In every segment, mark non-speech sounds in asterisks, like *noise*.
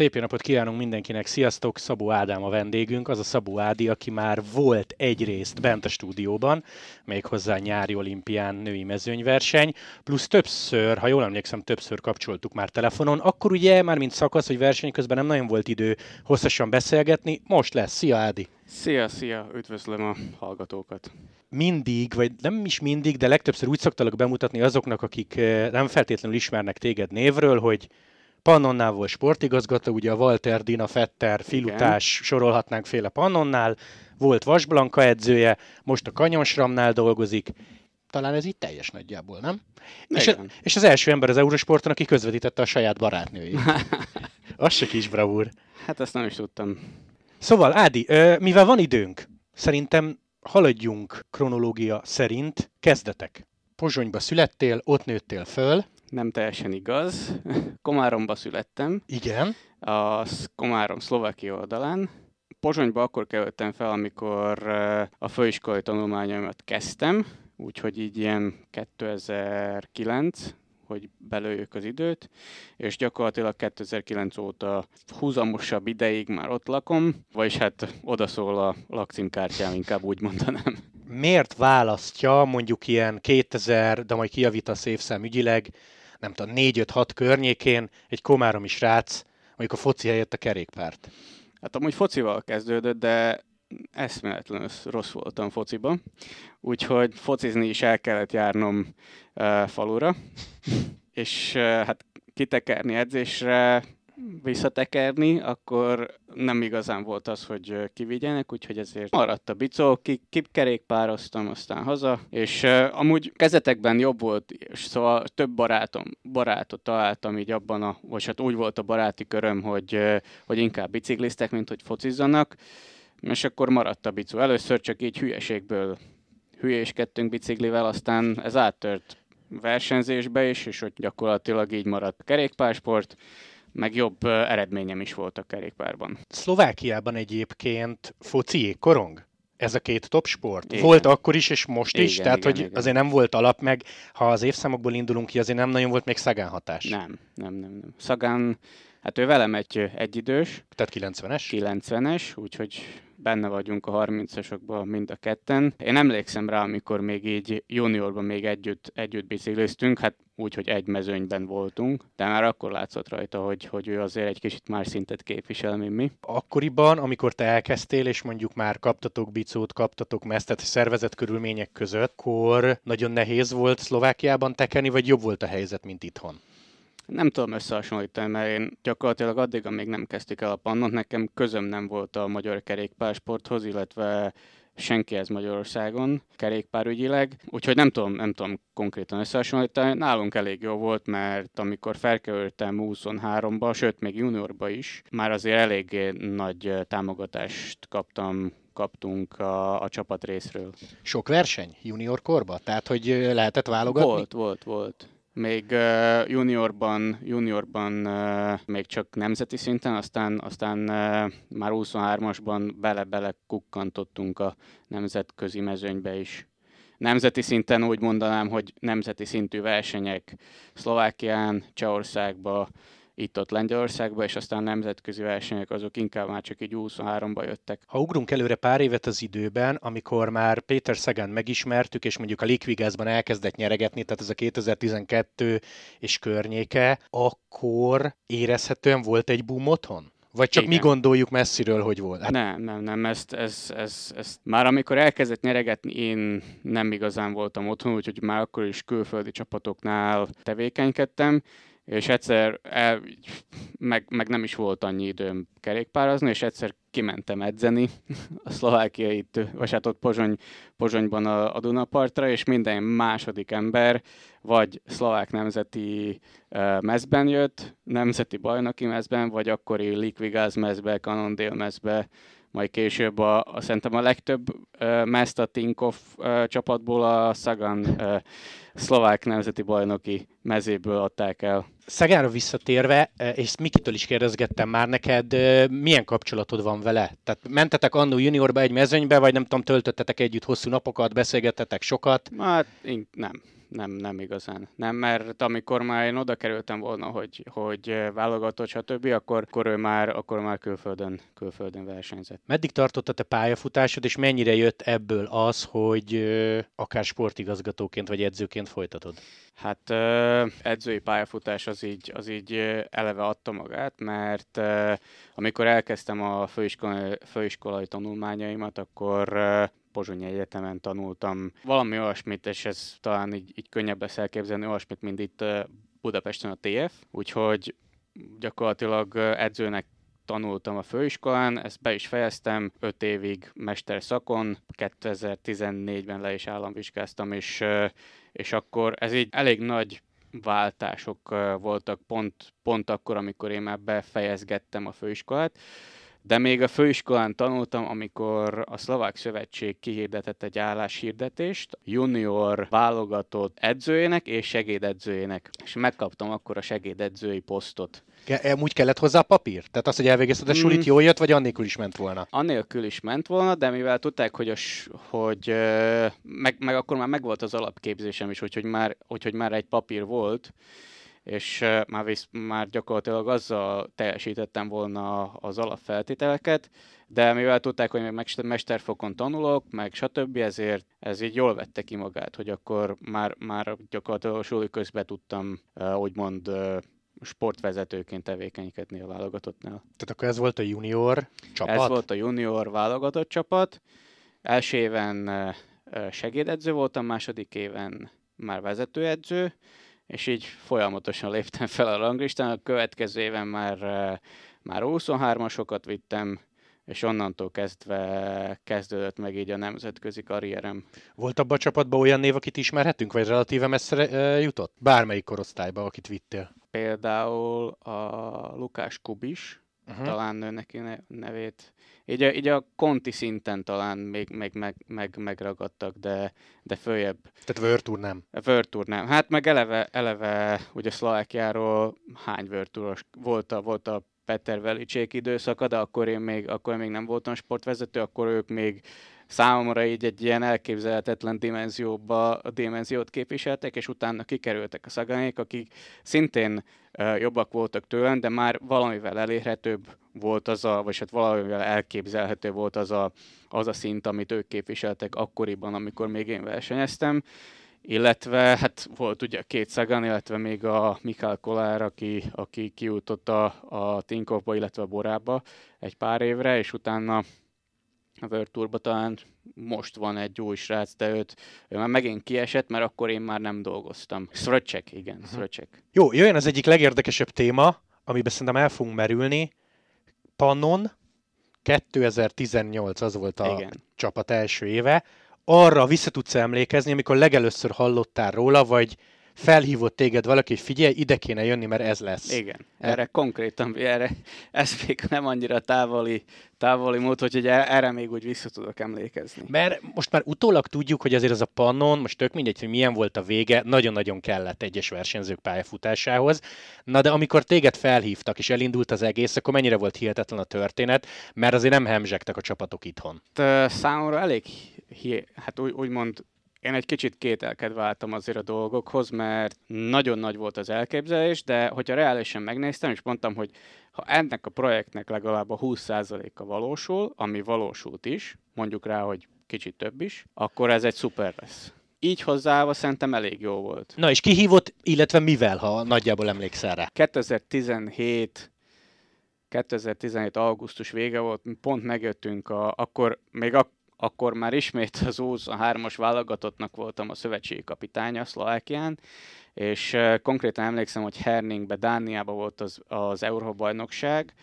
Szép jó napot kívánunk mindenkinek, sziasztok! Szabó Ádám a vendégünk, az a Szabó Ádi, aki már volt egyrészt bent a stúdióban, méghozzá nyári olimpián női mezőnyverseny, plusz többször, ha jól emlékszem, többször kapcsoltuk már telefonon, akkor ugye már mint szakasz, hogy verseny közben nem nagyon volt idő hosszasan beszélgetni, most lesz. Szia Ádi! Szia, szia! Üdvözlöm a hallgatókat! mindig, vagy nem is mindig, de legtöbbször úgy szoktalak bemutatni azoknak, akik eh, nem feltétlenül ismernek téged névről, hogy Pannonnál volt sportigazgató, ugye a Walter, Dina, Fetter, Filutás, Igen. sorolhatnánk féle Pannonnál, volt Vasblanka edzője, most a Kanyonsramnál dolgozik, talán ez így teljes nagyjából, nem? És, a, és az első ember az Eurosporton, aki közvetítette a saját barátnőjét. *laughs* az se kis bravúr. Hát ezt nem is tudtam. Szóval, Ádi, mivel van időnk, szerintem haladjunk kronológia szerint. Kezdetek. Pozsonyba születtél, ott nőttél föl nem teljesen igaz. *laughs* Komáromba születtem. Igen. A Komárom szlovákia oldalán. Pozsonyba akkor kerültem fel, amikor a főiskolai tanulmányaimat kezdtem, úgyhogy így ilyen 2009, hogy belőjük az időt, és gyakorlatilag 2009 óta húzamosabb ideig már ott lakom, vagyis hát odaszól a lakcímkártyám, inkább úgy mondanám. Miért választja mondjuk ilyen 2000, de majd kijavítasz évszámügyileg, nem tudom, 4-5-6 környékén egy komáromi srác, mondjuk a foci helyett a kerékpárt? Hát amúgy focival kezdődött, de eszméletlenül rossz voltam fociban, úgyhogy focizni is el kellett járnom uh, falura, *laughs* és uh, hát kitekerni edzésre visszatekerni, akkor nem igazán volt az, hogy kivigyenek, úgyhogy ezért maradt a bicó, ki, kikerékpároztam, aztán haza, és uh, amúgy kezetekben jobb volt, és szóval több barátom, barátot találtam így abban a, vagy hát úgy volt a baráti köröm, hogy, uh, hogy inkább bicikliztek, mint hogy focizzanak, és akkor maradt a bicó. Először csak így hülyeségből hülyéskedtünk biciklivel, aztán ez áttört versenyzésbe is, és hogy gyakorlatilag így maradt kerékpársport, meg jobb eredményem is volt a kerékpárban. Szlovákiában egyébként foci korong? Ez a két top sport? Igen. Volt akkor is, és most igen, is? Tehát, igen, hogy igen. azért nem volt alap, meg ha az évszámokból indulunk ki, azért nem nagyon volt még Szagán hatás. Nem, nem, nem. nem. Szagán, hát ő velem egy egyidős. Tehát 90-es? 90-es, úgyhogy benne vagyunk a 30-asokban mind a ketten. Én emlékszem rá, amikor még így juniorban még együtt, együtt bicikliztünk, hát úgy, hogy egy mezőnyben voltunk, de már akkor látszott rajta, hogy, hogy ő azért egy kicsit más szintet képvisel, mint mi. Akkoriban, amikor te elkezdtél, és mondjuk már kaptatok bicót, kaptatok mesztet szervezett körülmények között, akkor nagyon nehéz volt Szlovákiában tekerni, vagy jobb volt a helyzet, mint itthon? Nem tudom összehasonlítani, mert én gyakorlatilag addig, amíg nem kezdtük el a pannont, nekem közöm nem volt a magyar kerékpársporthoz, illetve senkihez Magyarországon kerékpárügyileg, úgyhogy nem tudom, nem tudom konkrétan összehasonlítani. Nálunk elég jó volt, mert amikor felkerültem 23-ba, sőt még juniorba is, már azért elég nagy támogatást kaptam kaptunk a, a csapat részről. Sok verseny junior korba? Tehát, hogy lehetett válogatni? Volt, volt, volt. Még uh, juniorban, juniorban uh, még csak nemzeti szinten, aztán, aztán uh, már 23-asban bele-bele kukkantottunk a nemzetközi mezőnybe is. Nemzeti szinten úgy mondanám, hogy nemzeti szintű versenyek Szlovákián, Csehországban, itt-ott Lengyelországba, és aztán nemzetközi versenyek azok inkább már csak így 23-ba jöttek. Ha ugrunk előre pár évet az időben, amikor már Péter Szegán megismertük, és mondjuk a Liquigazban elkezdett nyeregetni, tehát ez a 2012 és környéke, akkor érezhetően volt egy boom otthon? Vagy csak Igen. mi gondoljuk messziről, hogy volt? Hát... Nem, nem, nem. Ezt, ez, ez, ez, már amikor elkezdett nyeregetni, én nem igazán voltam otthon, úgyhogy már akkor is külföldi csapatoknál tevékenykedtem, és egyszer el, meg, meg nem is volt annyi időm kerékpározni, és egyszer kimentem edzeni *laughs* a szlovákiait, vagy hát ott Pozsony, Pozsonyban a, a Dunapartra, és minden második ember vagy szlovák nemzeti uh, mezben jött, nemzeti bajnoki mezben, vagy akkori Liquigáz mezbe, Cannondale mezbe, majd később a, a szerintem a legtöbb uh, mezt a Tinkov uh, csapatból a Sagan uh, szlovák nemzeti bajnoki mezéből adták el. Szegára visszatérve, és Mikitől is kérdezgettem már neked, milyen kapcsolatod van vele? Tehát mentetek annó juniorba egy mezőnybe, vagy nem tudom, töltöttetek együtt hosszú napokat, beszélgettetek sokat? Hát én nem. Nem, nem igazán. Nem, mert amikor már én oda kerültem volna, hogy, hogy válogatott, stb., akkor, akkor ő már, akkor már külföldön, külföldön versenyzett. Meddig tartott a te pályafutásod, és mennyire jött ebből az, hogy akár sportigazgatóként vagy edzőként folytatod? Hát edzői pályafutás az így, az így eleve adta magát, mert amikor elkezdtem a főiskolai, főiskolai tanulmányaimat, akkor Pozsonyi Egyetemen tanultam valami olyasmit, és ez talán így, így könnyebb lesz elképzelni, olyasmit, mint itt Budapesten a TF, úgyhogy gyakorlatilag edzőnek tanultam a főiskolán, ezt be is fejeztem, 5 évig mesterszakon, 2014-ben le is államvizsgáztam, és, és akkor ez így elég nagy váltások voltak pont, pont akkor, amikor én már befejezgettem a főiskolát. De még a főiskolán tanultam, amikor a Szlovák Szövetség kihirdetett egy álláshirdetést junior válogatott edzőjének és segédedzőjének. És megkaptam akkor a segédedzői posztot. Úgy kellett hozzá papír? Tehát az, hogy elvégezted a sulit, mm. jól jött, vagy annélkül is ment volna? Annélkül is ment volna, de mivel tudták, hogy, a, hogy meg, meg, akkor már megvolt az alapképzésem is, hogy már, hogy, hogy már egy papír volt, és már, visz, már gyakorlatilag azzal teljesítettem volna az alapfeltételeket, de mivel tudták, hogy még mesterfokon tanulok, meg stb., ezért ez így jól vette ki magát, hogy akkor már, már gyakorlatilag a suli közben tudtam úgymond sportvezetőként tevékenykedni a válogatottnál. Tehát akkor ez volt a junior csapat? Ez volt a junior válogatott csapat. Első éven segédedző voltam, második éven már vezetőedző, és így folyamatosan léptem fel a ranglistán. A következő éven már, már 23-asokat vittem, és onnantól kezdve kezdődött meg így a nemzetközi karrierem. Volt abban a csapatban olyan név, akit ismerhetünk, vagy relatíve messzire jutott? Bármelyik korosztályban, akit vittél? Például a Lukás Kubis, uh-huh. talán nő neki nevét. Így a, így a konti szinten talán még, még meg, meg, megragadtak, de, de följebb. Tehát Tour nem? Tour nem. Hát meg eleve, eleve ugye Szlovákiáról hány Touros volt a, volt a Peter Velicsék időszaka, de akkor én még, akkor még nem voltam sportvezető, akkor ők még számomra így egy ilyen elképzelhetetlen dimenzióba a dimenziót képviseltek, és utána kikerültek a szaganék, akik szintén jobbak voltak tőlem, de már valamivel elérhetőbb volt az a, vagy hát valamivel elképzelhető volt az a, az a szint, amit ők képviseltek akkoriban, amikor még én versenyeztem, illetve hát volt ugye két Szagan, illetve még a Mikál Kolár, aki, aki kijutott a, a Tinkovba, illetve a Borába egy pár évre, és utána a World Tourba talán most van egy új srác, de őt, ő már megint kiesett, mert akkor én már nem dolgoztam. Szröcsek, igen, uh-huh. Szröcsek. Jó, jöjjön az egyik legérdekesebb téma, amiben szerintem el fogunk merülni. Pannon, 2018 az volt a igen. csapat első éve. Arra vissza tudsz emlékezni, amikor legelőször hallottál róla, vagy felhívott téged valaki, hogy figyelj, ide kéne jönni, mert ez lesz. Igen, erre konkrétan, erre, ez még nem annyira távoli, távoli mód, hogy erre még úgy vissza tudok emlékezni. Mert most már utólag tudjuk, hogy azért az a pannon, most tök mindegy, hogy milyen volt a vége, nagyon-nagyon kellett egyes versenyzők pályafutásához. Na de amikor téged felhívtak és elindult az egész, akkor mennyire volt hihetetlen a történet, mert azért nem hemzsegtek a csapatok itthon. Számomra elég, hát úgy, úgymond én egy kicsit kételkedve álltam azért a dolgokhoz, mert nagyon nagy volt az elképzelés, de hogyha reálisan megnéztem, és mondtam, hogy ha ennek a projektnek legalább a 20%-a valósul, ami valósult is, mondjuk rá, hogy kicsit több is, akkor ez egy szuper lesz. Így hozzáállva szerintem elég jó volt. Na és kihívott, illetve mivel, ha nagyjából emlékszel rá? 2017 2017 augusztus vége volt, pont megjöttünk, a, akkor még ak- akkor már ismét az a 3 as válogatottnak voltam a szövetségi kapitánya Szlovákián, és konkrétan emlékszem, hogy Herningbe, Dániába volt az, az Európa-bajnokság,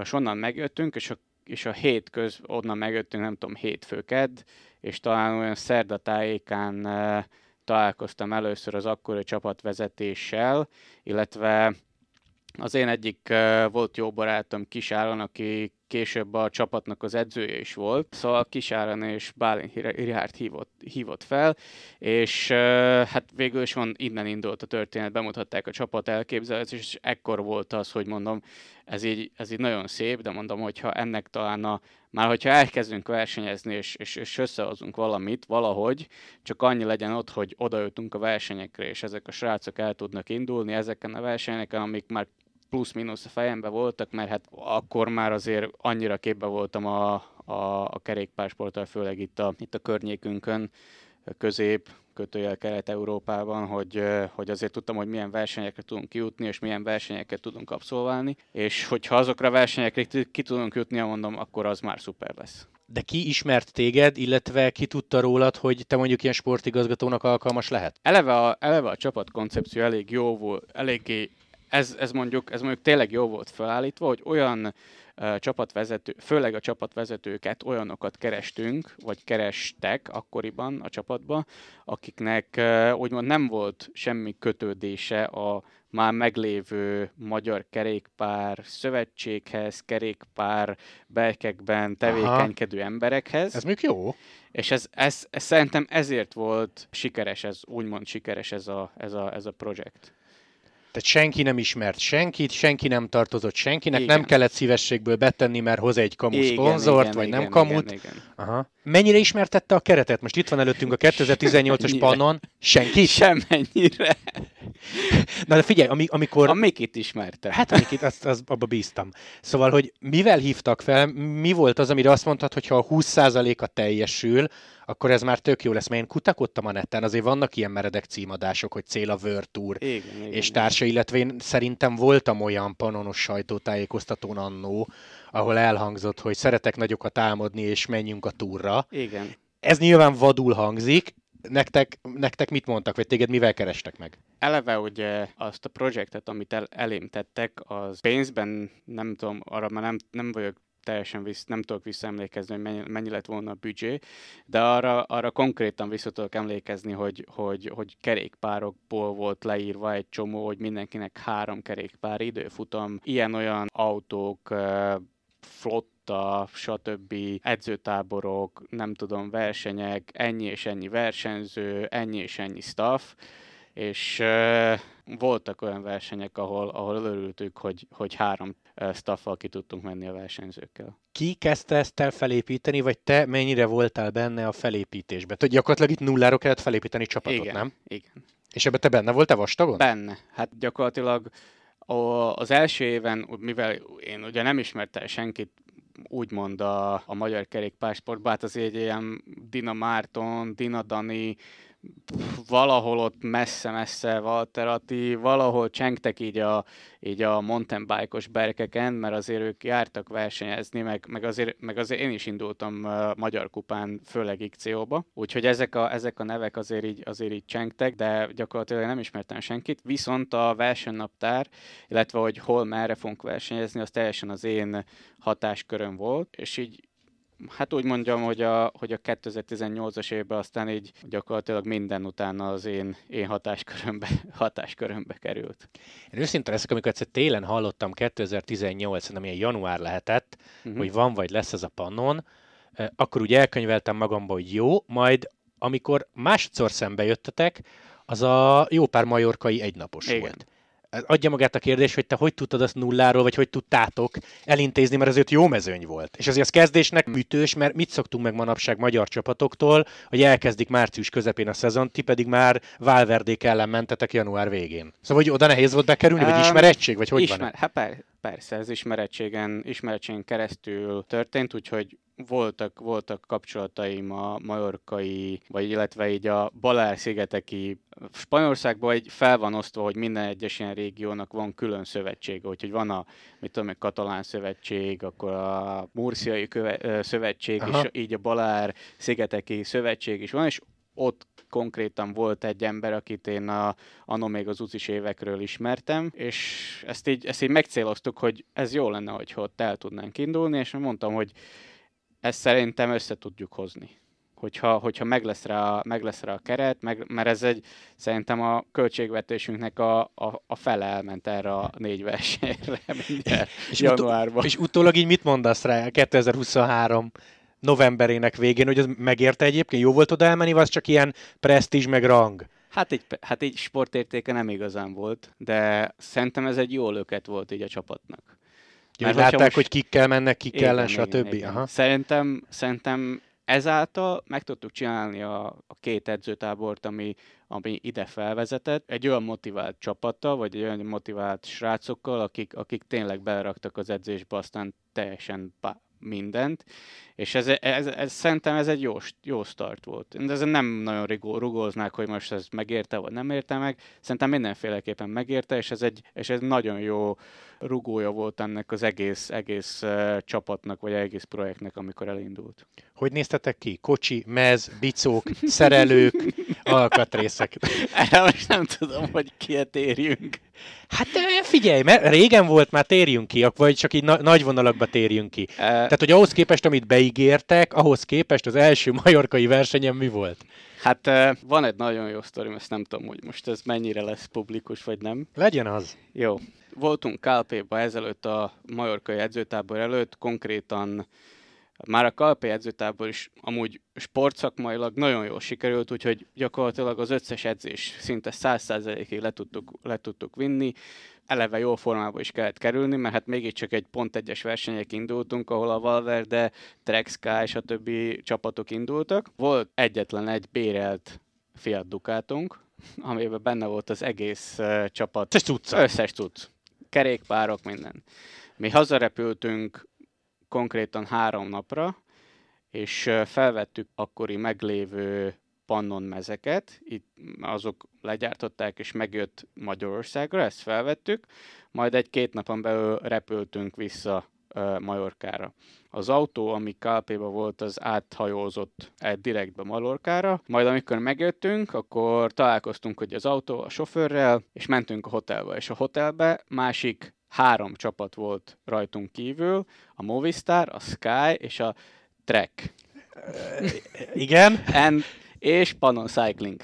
és onnan megjöttünk, és a, és a hét köz, onnan megjöttünk, nem tudom, hétfőked, és talán olyan szerdatájékán találkoztam először az akkori csapatvezetéssel, illetve az én egyik volt jó barátom Kis Áron, aki később a csapatnak az edzője is volt. Szóval Kisáran és Bálint Rihárd hívott, hívott fel, és hát végül is van, innen indult a történet, bemutatták a csapat elképzelést, és ekkor volt az, hogy mondom, ez így, ez így nagyon szép, de mondom, hogyha ennek talán a, már hogyha elkezdünk versenyezni, és, és, és összehozunk valamit valahogy, csak annyi legyen ott, hogy odajutunk a versenyekre, és ezek a srácok el tudnak indulni ezeken a versenyeken, amik már plusz-minusz a fejembe voltak, mert hát akkor már azért annyira képbe voltam a, a, a kerékpársporttal, főleg itt a, itt a környékünkön, közép, kötőjel Kelet-Európában, hogy, hogy azért tudtam, hogy milyen versenyekre tudunk kijutni, és milyen versenyeket tudunk abszolválni, és hogyha azokra a versenyekre ki tudunk jutni, mondom, akkor az már szuper lesz. De ki ismert téged, illetve ki tudta rólad, hogy te mondjuk ilyen sportigazgatónak alkalmas lehet? Eleve a, eleve a csapat koncepció elég jó volt, eléggé ez, ez, mondjuk, ez mondjuk tényleg jó volt felállítva, hogy olyan uh, csapatvezető, főleg a csapatvezetőket olyanokat kerestünk, vagy kerestek akkoriban a csapatban, akiknek uh, úgymond nem volt semmi kötődése a már meglévő magyar kerékpár szövetséghez, kerékpár berkekben tevékenykedő Aha. emberekhez. Ez még jó. És ez, ez, ez, szerintem ezért volt sikeres, ez úgymond sikeres ez a, ez a, ez a projekt. Tehát senki nem ismert senkit, senki nem tartozott senkinek, igen. nem kellett szívességből betenni, mert hoz egy kamu igen, szponzort, igen, vagy igen, nem kamut. Igen, igen. Aha. Mennyire ismertette a keretet? Most itt van előttünk a 2018-as pannon. Senki? Semmennyire. Na de figyelj, ami, amikor... A Mikit ismerte. Hát a Mikit, azt, azt abba bíztam. Szóval, hogy mivel hívtak fel, mi volt az, amire azt mondtad, hogy ha a 20%-a teljesül, akkor ez már tök jó lesz, mert én kutakodtam a neten, azért vannak ilyen meredek címadások, hogy cél a igen, és igen, társa, illetve én szerintem voltam olyan panonos sajtótájékoztatón annó, ahol elhangzott, hogy szeretek nagyokat álmodni, és menjünk a túra. Igen. Ez nyilván vadul hangzik, nektek, nektek mit mondtak, vagy téged mivel kerestek meg? Eleve ugye azt a projektet, amit el, elém tettek, az pénzben nem tudom, arra már nem, nem vagyok teljesen visz, nem tudok visszaemlékezni, hogy mennyi, mennyi lett volna a büdzsé, de arra, arra konkrétan vissza tudok emlékezni, hogy, hogy, hogy kerékpárokból volt leírva egy csomó, hogy mindenkinek három kerékpár időfutam, ilyen-olyan autók, flotta, stb. edzőtáborok, nem tudom, versenyek, ennyi és ennyi versenyző, ennyi és ennyi staff, és voltak olyan versenyek, ahol, ahol örültük, hogy, hogy három staffal ki tudtunk menni a versenyzőkkel. Ki kezdte ezt el felépíteni, vagy te mennyire voltál benne a felépítésben? Tehát gyakorlatilag itt nulláról kellett felépíteni csapatot, igen, nem? Igen. És ebben te benne voltál vastagon? Benne. Hát gyakorlatilag az első éven, mivel én ugye nem ismertem senkit úgymond a, a magyar kerékpársportban, hát azért egy ilyen Dina Márton, Dina Dani, valahol ott messze-messze Walter Atti, valahol csengtek így a, így a mountain bike-os berkeken, mert azért ők jártak versenyezni, meg, meg, azért, meg azért én is indultam uh, Magyar Kupán, főleg XCO-ba, úgyhogy ezek a, ezek a nevek azért így, azért így csengtek, de gyakorlatilag nem ismertem senkit, viszont a versenynaptár, illetve hogy hol merre fogunk versenyezni, az teljesen az én hatásköröm volt, és így hát úgy mondjam, hogy a, hogy a 2018-as évben aztán így gyakorlatilag minden utána az én, én hatáskörömbe, *laughs* hatáskörömbe került. Én őszintén leszek, amikor egyszer télen hallottam 2018, nem ilyen január lehetett, uh-huh. hogy van vagy lesz ez a pannon, akkor úgy elkönyveltem magamba, hogy jó, majd amikor másodszor szembe jöttetek, az a jó pár majorkai egynapos Igen. volt adja magát a kérdés, hogy te hogy tudtad azt nulláról, vagy hogy tudtátok elintézni, mert azért jó mezőny volt. És azért az kezdésnek ütős, mert mit szoktunk meg manapság magyar csapatoktól, hogy elkezdik március közepén a szezon, ti pedig már Valverdék ellen mentetek január végén. Szóval, hogy oda nehéz volt bekerülni, vagy ismerettség, vagy hogy ismer- van? Hát per- persze, ez ismerettségen, ismerettségen keresztül történt, úgyhogy voltak, voltak kapcsolataim a majorkai, vagy illetve így a Balár-szigeteki Spanyolországban egy fel van osztva, hogy minden egyes ilyen régiónak van külön szövetsége, úgyhogy van a, mit tudom, a katalán szövetség, akkor a murciai köve, szövetség, Aha. és így a Balár szigeteki szövetség is van, és ott konkrétan volt egy ember, akit én a, anno még az ucis évekről ismertem, és ezt így, ezt így megcéloztuk, hogy ez jó lenne, hogyha ott el tudnánk indulni, és mondtam, hogy ezt szerintem össze tudjuk hozni hogyha, hogyha meg, lesz rá, meg lesz rá a keret, meg, mert ez egy, szerintem a költségvetésünknek a, a, a fele elment erre a négy versenyre *laughs* és januárban. és utólag így mit mondasz rá 2023 novemberének végén, hogy ez megérte egyébként? Jó volt oda elmenni, vagy csak ilyen presztízs meg rang? Hát egy, hát egy sportértéke nem igazán volt, de szerintem ez egy jó löket volt így a csapatnak. Mert látták, most... hogy kikkel mennek, kikkel ellen, stb. Igen. Aha. Szerintem, szerintem ezáltal meg tudtuk csinálni a, a két edzőtábort, ami, ami ide felvezetett, egy olyan motivált csapattal, vagy egy olyan motivált srácokkal, akik, akik tényleg beleraktak az edzésbe aztán teljesen mindent, és ez, ez, ez, szerintem ez egy jó, jó start volt. De ezen nem nagyon rugóznák, hogy most ez megérte, vagy nem érte meg. Szerintem mindenféleképpen megérte, és ez egy, és ez nagyon jó rugója volt ennek az egész, egész uh, csapatnak, vagy egész projektnek, amikor elindult. Hogy néztetek ki? Kocsi, mez, bicók, szerelők, *laughs* alkatrészek. *laughs* Erre most nem tudom, hogy kiet érjünk. Hát figyelj, mert régen volt, már térjünk ki, vagy csak így na- nagy vonalakba térjünk ki. Uh, Tehát, hogy ahhoz képest, amit beígértek, ahhoz képest az első majorkai versenyen mi volt? Hát van egy nagyon jó sztorim, ezt nem tudom, hogy most ez mennyire lesz publikus, vagy nem. Legyen az. Jó. Voltunk Kálpéba ezelőtt a majorkai edzőtábor előtt, konkrétan már a Kalpé edzőtábor is amúgy sportszakmailag nagyon jól sikerült, úgyhogy gyakorlatilag az összes edzés szinte 100%-ig le tudtuk, le tudtuk vinni. Eleve jó formába is kellett kerülni, mert hát mégiscsak egy pont egyes versenyek indultunk, ahol a Valverde, Trek Sky és a többi csapatok indultak. Volt egyetlen egy bérelt Fiat Ducatunk, amiben benne volt az egész uh, csapat. Összes cucc. Összes cucc. Kerékpárok, minden. Mi hazarepültünk konkrétan három napra, és felvettük akkori meglévő pannon mezeket, itt azok legyártották, és megjött Magyarországra, ezt felvettük, majd egy-két napon belül repültünk vissza Majorkára. Az autó, ami Kálpéba volt, az áthajózott el direktbe Majorkára, majd amikor megjöttünk, akkor találkoztunk hogy az autó a sofőrrel, és mentünk a hotelbe, és a hotelbe másik három csapat volt rajtunk kívül, a Movistar, a Sky és a Trek. *laughs* Igen. And, és Panon Cycling.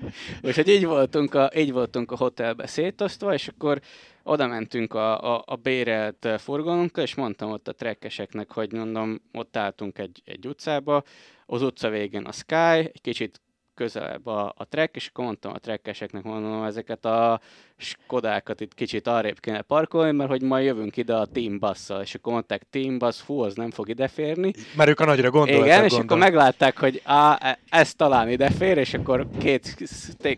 *laughs* Úgyhogy így voltunk, a, így voltunk a hotelbe szétosztva, és akkor oda mentünk a, a, a bérelt forgalomkkal, és mondtam ott a trekkeseknek, hogy mondom, ott álltunk egy, egy utcába, az utca végén a Sky, egy kicsit közelebb a, a track, és akkor mondtam a trekkeseknek, mondom, ezeket a Skodákat itt kicsit arrébb kéne parkolni, mert hogy majd jövünk ide a Team Busszal, és akkor mondták Team Bus, fú, az nem fog ideférni. Mert ők a nagyra gondoltak. Igen, és akkor meglátták, hogy á, e, ez talán idefér, és akkor két,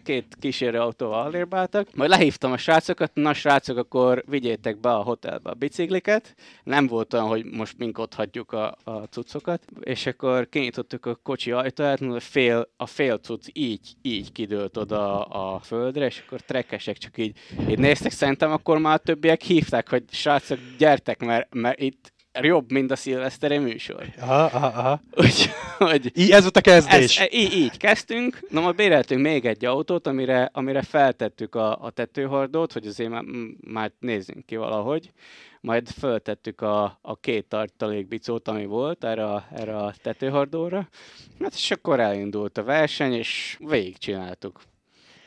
két kísérő autóval alérbáltak. Majd lehívtam a srácokat, na srácok, akkor vigyétek be a hotelbe a bicikliket. Nem volt olyan, hogy most mink ott hagyjuk a, a cuccokat, és akkor kinyitottuk a kocsi ajtaját, a fél, a fél cucc így, így kidőlt oda a földre, és akkor trekkesek csak így így, néztek, szerintem akkor már a többiek hívták, hogy srácok, gyertek, mert, mert itt jobb, mint a szilveszteri műsor. Aha, aha, aha. Úgyhogy... Így, ez volt a kezdés. Ez, így, így kezdtünk. Na, majd béreltünk még egy autót, amire, amire feltettük a, a tetőhordót, hogy azért már, már nézzünk ki valahogy. Majd föltettük a, a két tartalékbicót, ami volt erre a, erre a tetőhordóra. Hát és akkor elindult a verseny, és végigcsináltuk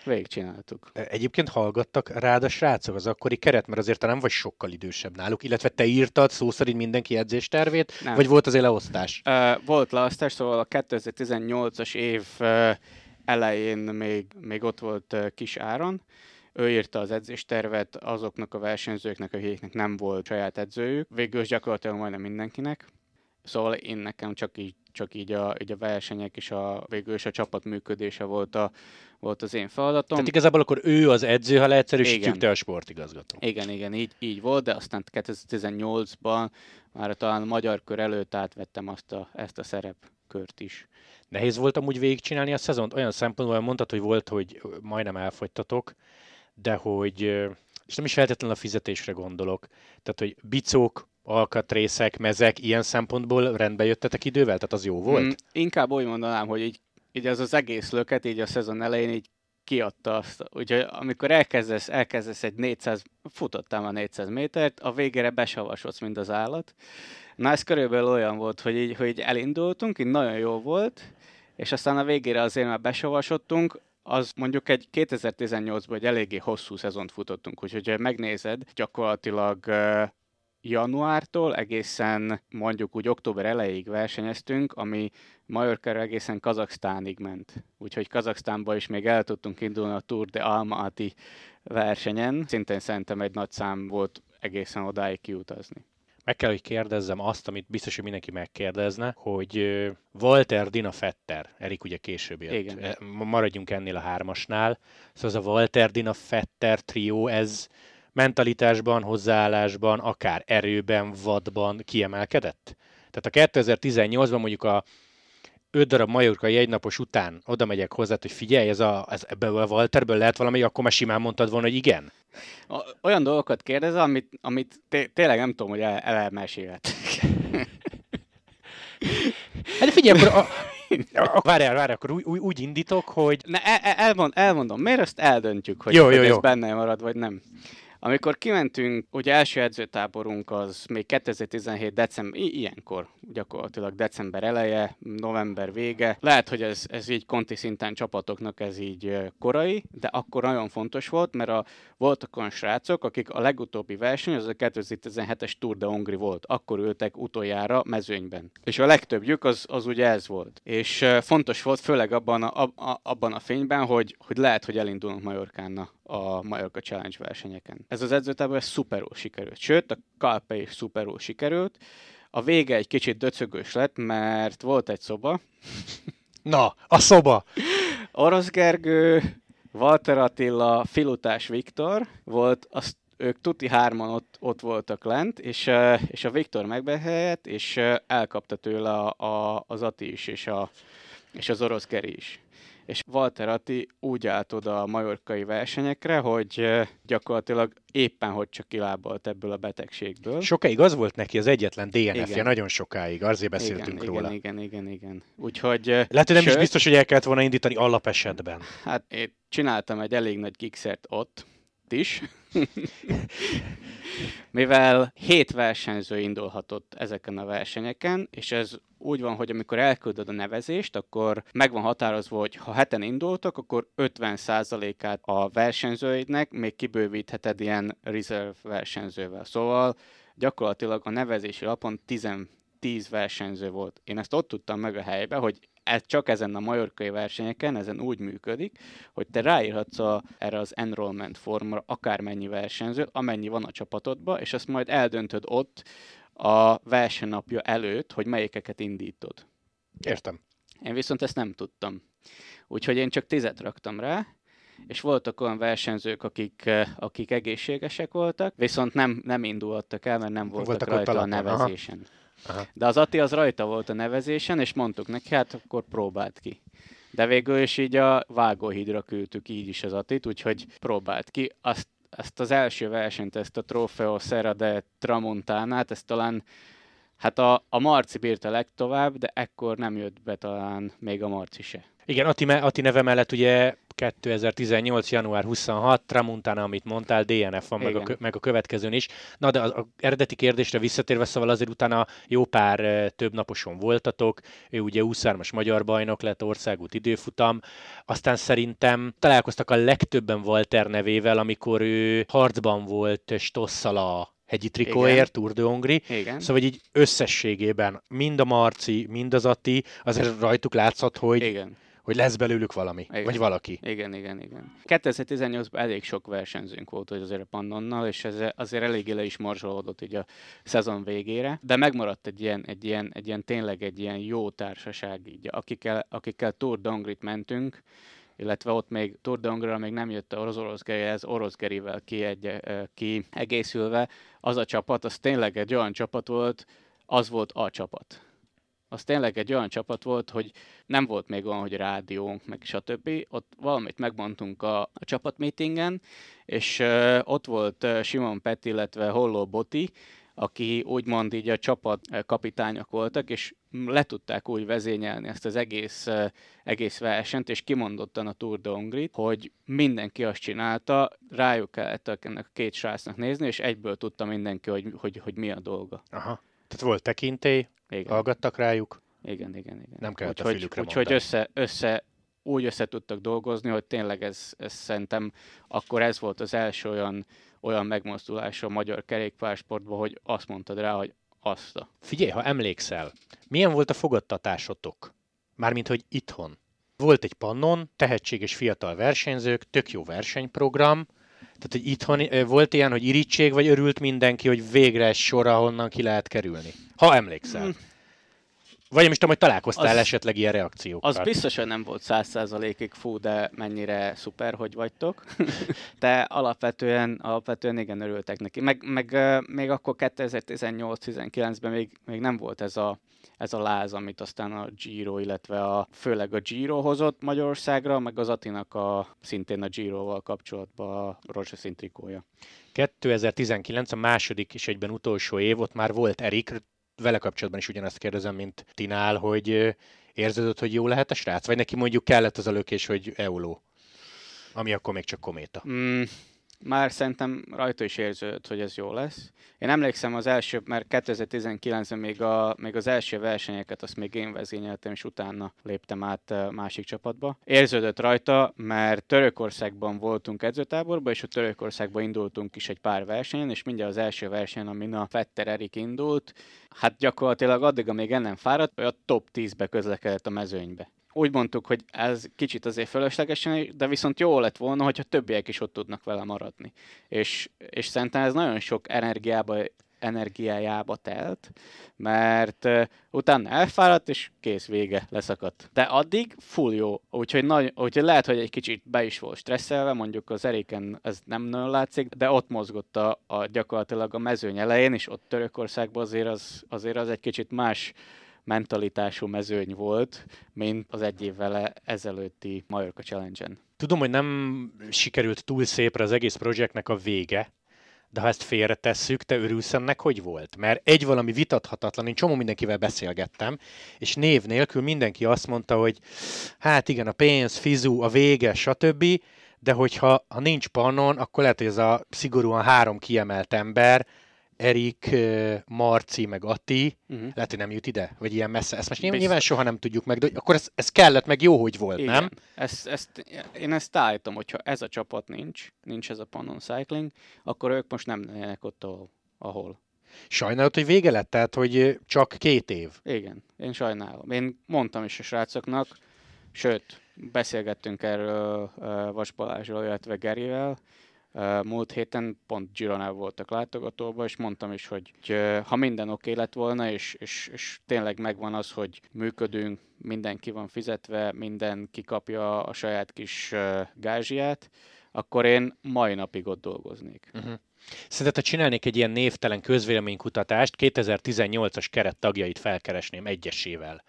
végigcsináltuk. Egyébként hallgattak rád a srácok az akkori keret, mert azért te nem vagy sokkal idősebb náluk, illetve te írtad szó szerint mindenki edzéstervét, nem. vagy volt azért leosztás? Uh, volt leosztás, szóval a 2018-as év uh, elején még, még ott volt uh, Kis Áron, ő írta az edzéstervet azoknak a versenyzőknek, akiknek nem volt saját edzőjük, végül is gyakorlatilag majdnem mindenkinek. Szóval én nekem csak így, csak így, a, így a versenyek és a, végül is a csapat működése volt, a, volt az én feladatom. Tehát igazából akkor ő az edző, ha leegyszerűsítjük, te a sportigazgató. Igen, igen, így, így volt, de aztán 2018-ban már talán a magyar kör előtt átvettem azt a, ezt a szerepkört is. Nehéz volt amúgy végigcsinálni a szezont? Olyan szempontból mondtad, hogy volt, hogy majdnem elfogytatok, de hogy, és nem is feltétlenül a fizetésre gondolok, tehát hogy bicók, alkatrészek, mezek, ilyen szempontból rendbe jöttetek idővel? Tehát az jó volt? Mm, inkább úgy mondanám, hogy így, így az az egész löket így a szezon elején így kiadta azt. Úgyhogy amikor elkezdesz, elkezdesz egy 400, futottál a 400 métert, a végére besavasodsz, mint az állat. Na ez körülbelül olyan volt, hogy így, hogy így elindultunk, így nagyon jó volt, és aztán a végére azért már besavasodtunk, az mondjuk egy 2018-ban egy eléggé hosszú szezont futottunk, úgyhogy ha megnézed, gyakorlatilag januártól egészen mondjuk úgy október elejéig versenyeztünk, ami Majorkára egészen Kazaksztánig ment. Úgyhogy Kazaksztánba is még el tudtunk indulni a Tour de Almaty versenyen. Szintén szerintem egy nagy szám volt egészen odáig kiutazni. Meg kell, hogy kérdezzem azt, amit biztos, hogy mindenki megkérdezne, hogy Walter Dina Fetter, Erik ugye később jött. Igen. Maradjunk ennél a hármasnál. Szóval az a Walter Dina Fetter trió, ez mentalitásban, hozzáállásban, akár erőben, vadban kiemelkedett? Tehát a 2018-ban mondjuk a 5 darab majorkai egynapos után oda megyek hozzá, hogy figyelj, ez, a, ez ebből a Walterből lehet valami, akkor már simán mondtad volna, hogy igen? Olyan dolgokat kérdez, amit, amit té- tényleg nem tudom, hogy el, elmesélhet. hát figyelj, akkor *laughs* a, várjál, várjál, akkor úgy, úgy, úgy indítok, hogy... Ne, el, elmond, elmondom, miért ezt eldöntjük, hogy, jó, hogy jó, ez jó. benne marad, vagy nem? Amikor kimentünk, ugye első edzőtáborunk az még 2017 december, ilyenkor gyakorlatilag december eleje, november vége. Lehet, hogy ez, ez így konti szinten csapatoknak ez így korai, de akkor nagyon fontos volt, mert a, voltak olyan srácok, akik a legutóbbi verseny, az a 2017-es Tour de Hongri volt. Akkor ültek utoljára mezőnyben. És a legtöbbjük az, az ugye ez volt. És fontos volt, főleg abban a, a, abban a fényben, hogy, hogy lehet, hogy elindulnak Majorkán a Majorka Challenge versenyeken. Ez az edzőtábor szuperul sikerült. Sőt, a Kalpe is szuperul sikerült. A vége egy kicsit döcögös lett, mert volt egy szoba. *laughs* Na, a szoba! Orosz Gergő, Walter Attila, Filutás Viktor volt, azt ők tuti hárman ott, ott voltak lent, és, és a Viktor megbehelyett, és elkapta tőle a, a, az Ati is, és, a, és az orosz Geri is és Walter Atti úgy állt oda a majorkai versenyekre, hogy gyakorlatilag éppen hogy csak kilábalt ebből a betegségből. Sokáig az volt neki az egyetlen DNF-je, nagyon sokáig, azért beszéltünk igen, róla. Igen, igen, igen, igen. Úgyhogy... Lehet, hogy nem sőt, is biztos, hogy el kellett volna indítani alapesetben. Hát én csináltam egy elég nagy kikszert ott is, *laughs* mivel hét versenyző indulhatott ezeken a versenyeken, és ez úgy van, hogy amikor elküldöd a nevezést, akkor meg van határozva, hogy ha heten indultak, akkor 50%-át a versenyzőidnek még kibővítheted ilyen reserve versenyzővel. Szóval gyakorlatilag a nevezési lapon 10, 10 versenyző volt. Én ezt ott tudtam meg a helybe, hogy ez csak ezen a majorkai versenyeken, ezen úgy működik, hogy te ráírhatsz a, erre az enrollment formra akármennyi versenyzőt, amennyi van a csapatodba, és azt majd eldöntöd ott a versenynapja előtt, hogy melyikeket indítod. Értem. Én viszont ezt nem tudtam. Úgyhogy én csak tizet raktam rá, és voltak olyan versenyzők, akik, akik egészségesek voltak, viszont nem, nem indultak el, mert nem voltak, voltak rajta a nevezésen. Aha. Aha. De az Ati az rajta volt a nevezésen, és mondtuk neki, hát akkor próbált ki. De végül is így a vágóhídra küldtük így is az Atit, úgyhogy próbált ki. Azt, ezt az első versenyt, ezt a Trofeo Serra de Tramontánát, ezt talán Hát a, a Marci bírta legtovább, de ekkor nem jött be talán még a Marci se. Igen, Ati, Ati neve mellett ugye 2018. január 26, Tramuntana, amit mondtál, DNF van, meg a, meg a következőn is. Na, de az, az eredeti kérdésre visszatérve, szóval azért utána jó pár több naposon voltatok, ő ugye 23-as magyar bajnok lett, országút időfutam, aztán szerintem találkoztak a legtöbben Walter nevével, amikor ő harcban volt Stosszal a hegyi trikóért, Tour de Hongri. Igen. Szóval így összességében mind a Marci, mind az Atti, azért rajtuk látszott, hogy Igen hogy lesz belőlük valami, igen. vagy valaki. Igen, igen, igen. 2018-ban elég sok versenyzőnk volt hogy azért a Pannonnal, és ez azért eléggé le is morzsolódott így a szezon végére, de megmaradt egy ilyen, egy ilyen, egy ilyen tényleg egy ilyen jó társaság így, akikkel, akikkel Tour Dongrit mentünk, illetve ott még Tour de még nem jött az orosz ez orosz Gerivel ki, egy, ki egészülve. Az a csapat, az tényleg egy olyan csapat volt, az volt a csapat az tényleg egy olyan csapat volt, hogy nem volt még olyan, hogy rádiónk, meg stb. Ott valamit megmondtunk a, a csapatmeetingen, és uh, ott volt uh, Simon Pet, illetve Holló Boti, aki úgymond így a csapat kapitányok voltak, és le tudták úgy vezényelni ezt az egész, egész versenyt, és kimondottan a Tour de Hongrit, hogy mindenki azt csinálta, rájuk kellett ennek a két srácnak nézni, és egyből tudta mindenki, hogy, hogy, hogy mi a dolga. Aha. Tehát volt tekintély, igen. Hallgattak rájuk? Igen, igen, igen. Nem kellett úgyhogy, a fülükre Úgyhogy össze, össze, úgy össze tudtak dolgozni, hogy tényleg ez, ez szerintem akkor ez volt az első olyan, olyan megmozdulás a magyar kerékpársportban, hogy azt mondtad rá, hogy azt a. Figyelj, ha emlékszel, milyen volt a fogadtatásotok? Mármint, hogy itthon. Volt egy pannon, tehetséges fiatal versenyzők, tök jó versenyprogram, tehát, hogy itthon volt ilyen, hogy irítség, vagy örült mindenki, hogy végre egy sor, ahonnan ki lehet kerülni? Ha emlékszel. Mm. Vagy nem is tudom, hogy találkoztál az, esetleg ilyen reakciókkal. Az biztos, hogy nem volt száz százalékig fú, de mennyire szuper, hogy vagytok. *laughs* de alapvetően, alapvetően igen örültek neki. Meg, meg még akkor 2018-19-ben még, még nem volt ez a, ez a láz, amit aztán a Giro, illetve a, főleg a Giro hozott Magyarországra, meg az Atinak a, szintén a Giro-val kapcsolatban a rózsaszín trikója. 2019 a második és egyben utolsó év, ott már volt Erik, vele kapcsolatban is ugyanazt kérdezem, mint Tinál, hogy érződött, hogy jó lehet a srác? Vagy neki mondjuk kellett az a lökés, hogy Euló? Ami akkor még csak kométa. Mm, már szerintem rajta is érződött, hogy ez jó lesz. Én emlékszem az első, mert 2019-ben még, a, még az első versenyeket azt még én vezényeltem, és utána léptem át másik csapatba. Érződött rajta, mert Törökországban voltunk edzőtáborban, és a Törökországban indultunk is egy pár versenyen, és mindjárt az első versenyen, amin a Fetter Erik indult, hát gyakorlatilag addig, amíg ennem fáradt, a top 10-be közlekedett a mezőnybe úgy mondtuk, hogy ez kicsit azért fölöslegesen, de viszont jó lett volna, hogyha többiek is ott tudnak vele maradni. És, és szerintem ez nagyon sok energiába, energiájába telt, mert uh, utána elfáradt, és kész, vége, leszakadt. De addig full jó, úgyhogy, nagy, úgyhogy lehet, hogy egy kicsit be is volt stresszelve, mondjuk az Eriken ez nem nagyon látszik, de ott mozgott a, a gyakorlatilag a mezőny elején, és ott Törökországban azért az, azért az egy kicsit más mentalitású mezőny volt, mint az egy évvel ezelőtti Majorka Challenge-en. Tudom, hogy nem sikerült túl szépre az egész projektnek a vége, de ha ezt félretesszük, te örülsz ennek, hogy volt? Mert egy valami vitathatatlan, én csomó mindenkivel beszélgettem, és név nélkül mindenki azt mondta, hogy hát igen, a pénz, fizu, a vége, stb., de hogyha ha nincs pannon, akkor lehet, hogy ez a szigorúan három kiemelt ember Erik, Marci, meg Ati, uh-huh. lehet, hogy nem jut ide, vagy ilyen messze. Ezt most Biztos. nyilván soha nem tudjuk meg, de akkor ez, ez kellett, meg jó, hogy volt, Igen. nem? Ezt, ezt, én ezt állítom, hogyha ez a csapat nincs, nincs ez a Pannon Cycling, akkor ők most nem lennének ott, ahol. Sajnálod, hogy vége lett? Tehát, hogy csak két év? Igen, én sajnálom. Én mondtam is a srácoknak, sőt, beszélgettünk erről Vas Balázsról, illetve Gerivel, Múlt héten pont Gironál voltak látogatóba, és mondtam is, hogy ha minden oké lett volna, és, és, és tényleg megvan az, hogy működünk, mindenki van fizetve, mindenki kapja a saját kis gázsiát, akkor én mai napig ott dolgoznék. Uh-huh. Szerinted, ha csinálnék egy ilyen névtelen közvéleménykutatást, 2018-as keret tagjait felkeresném egyesével,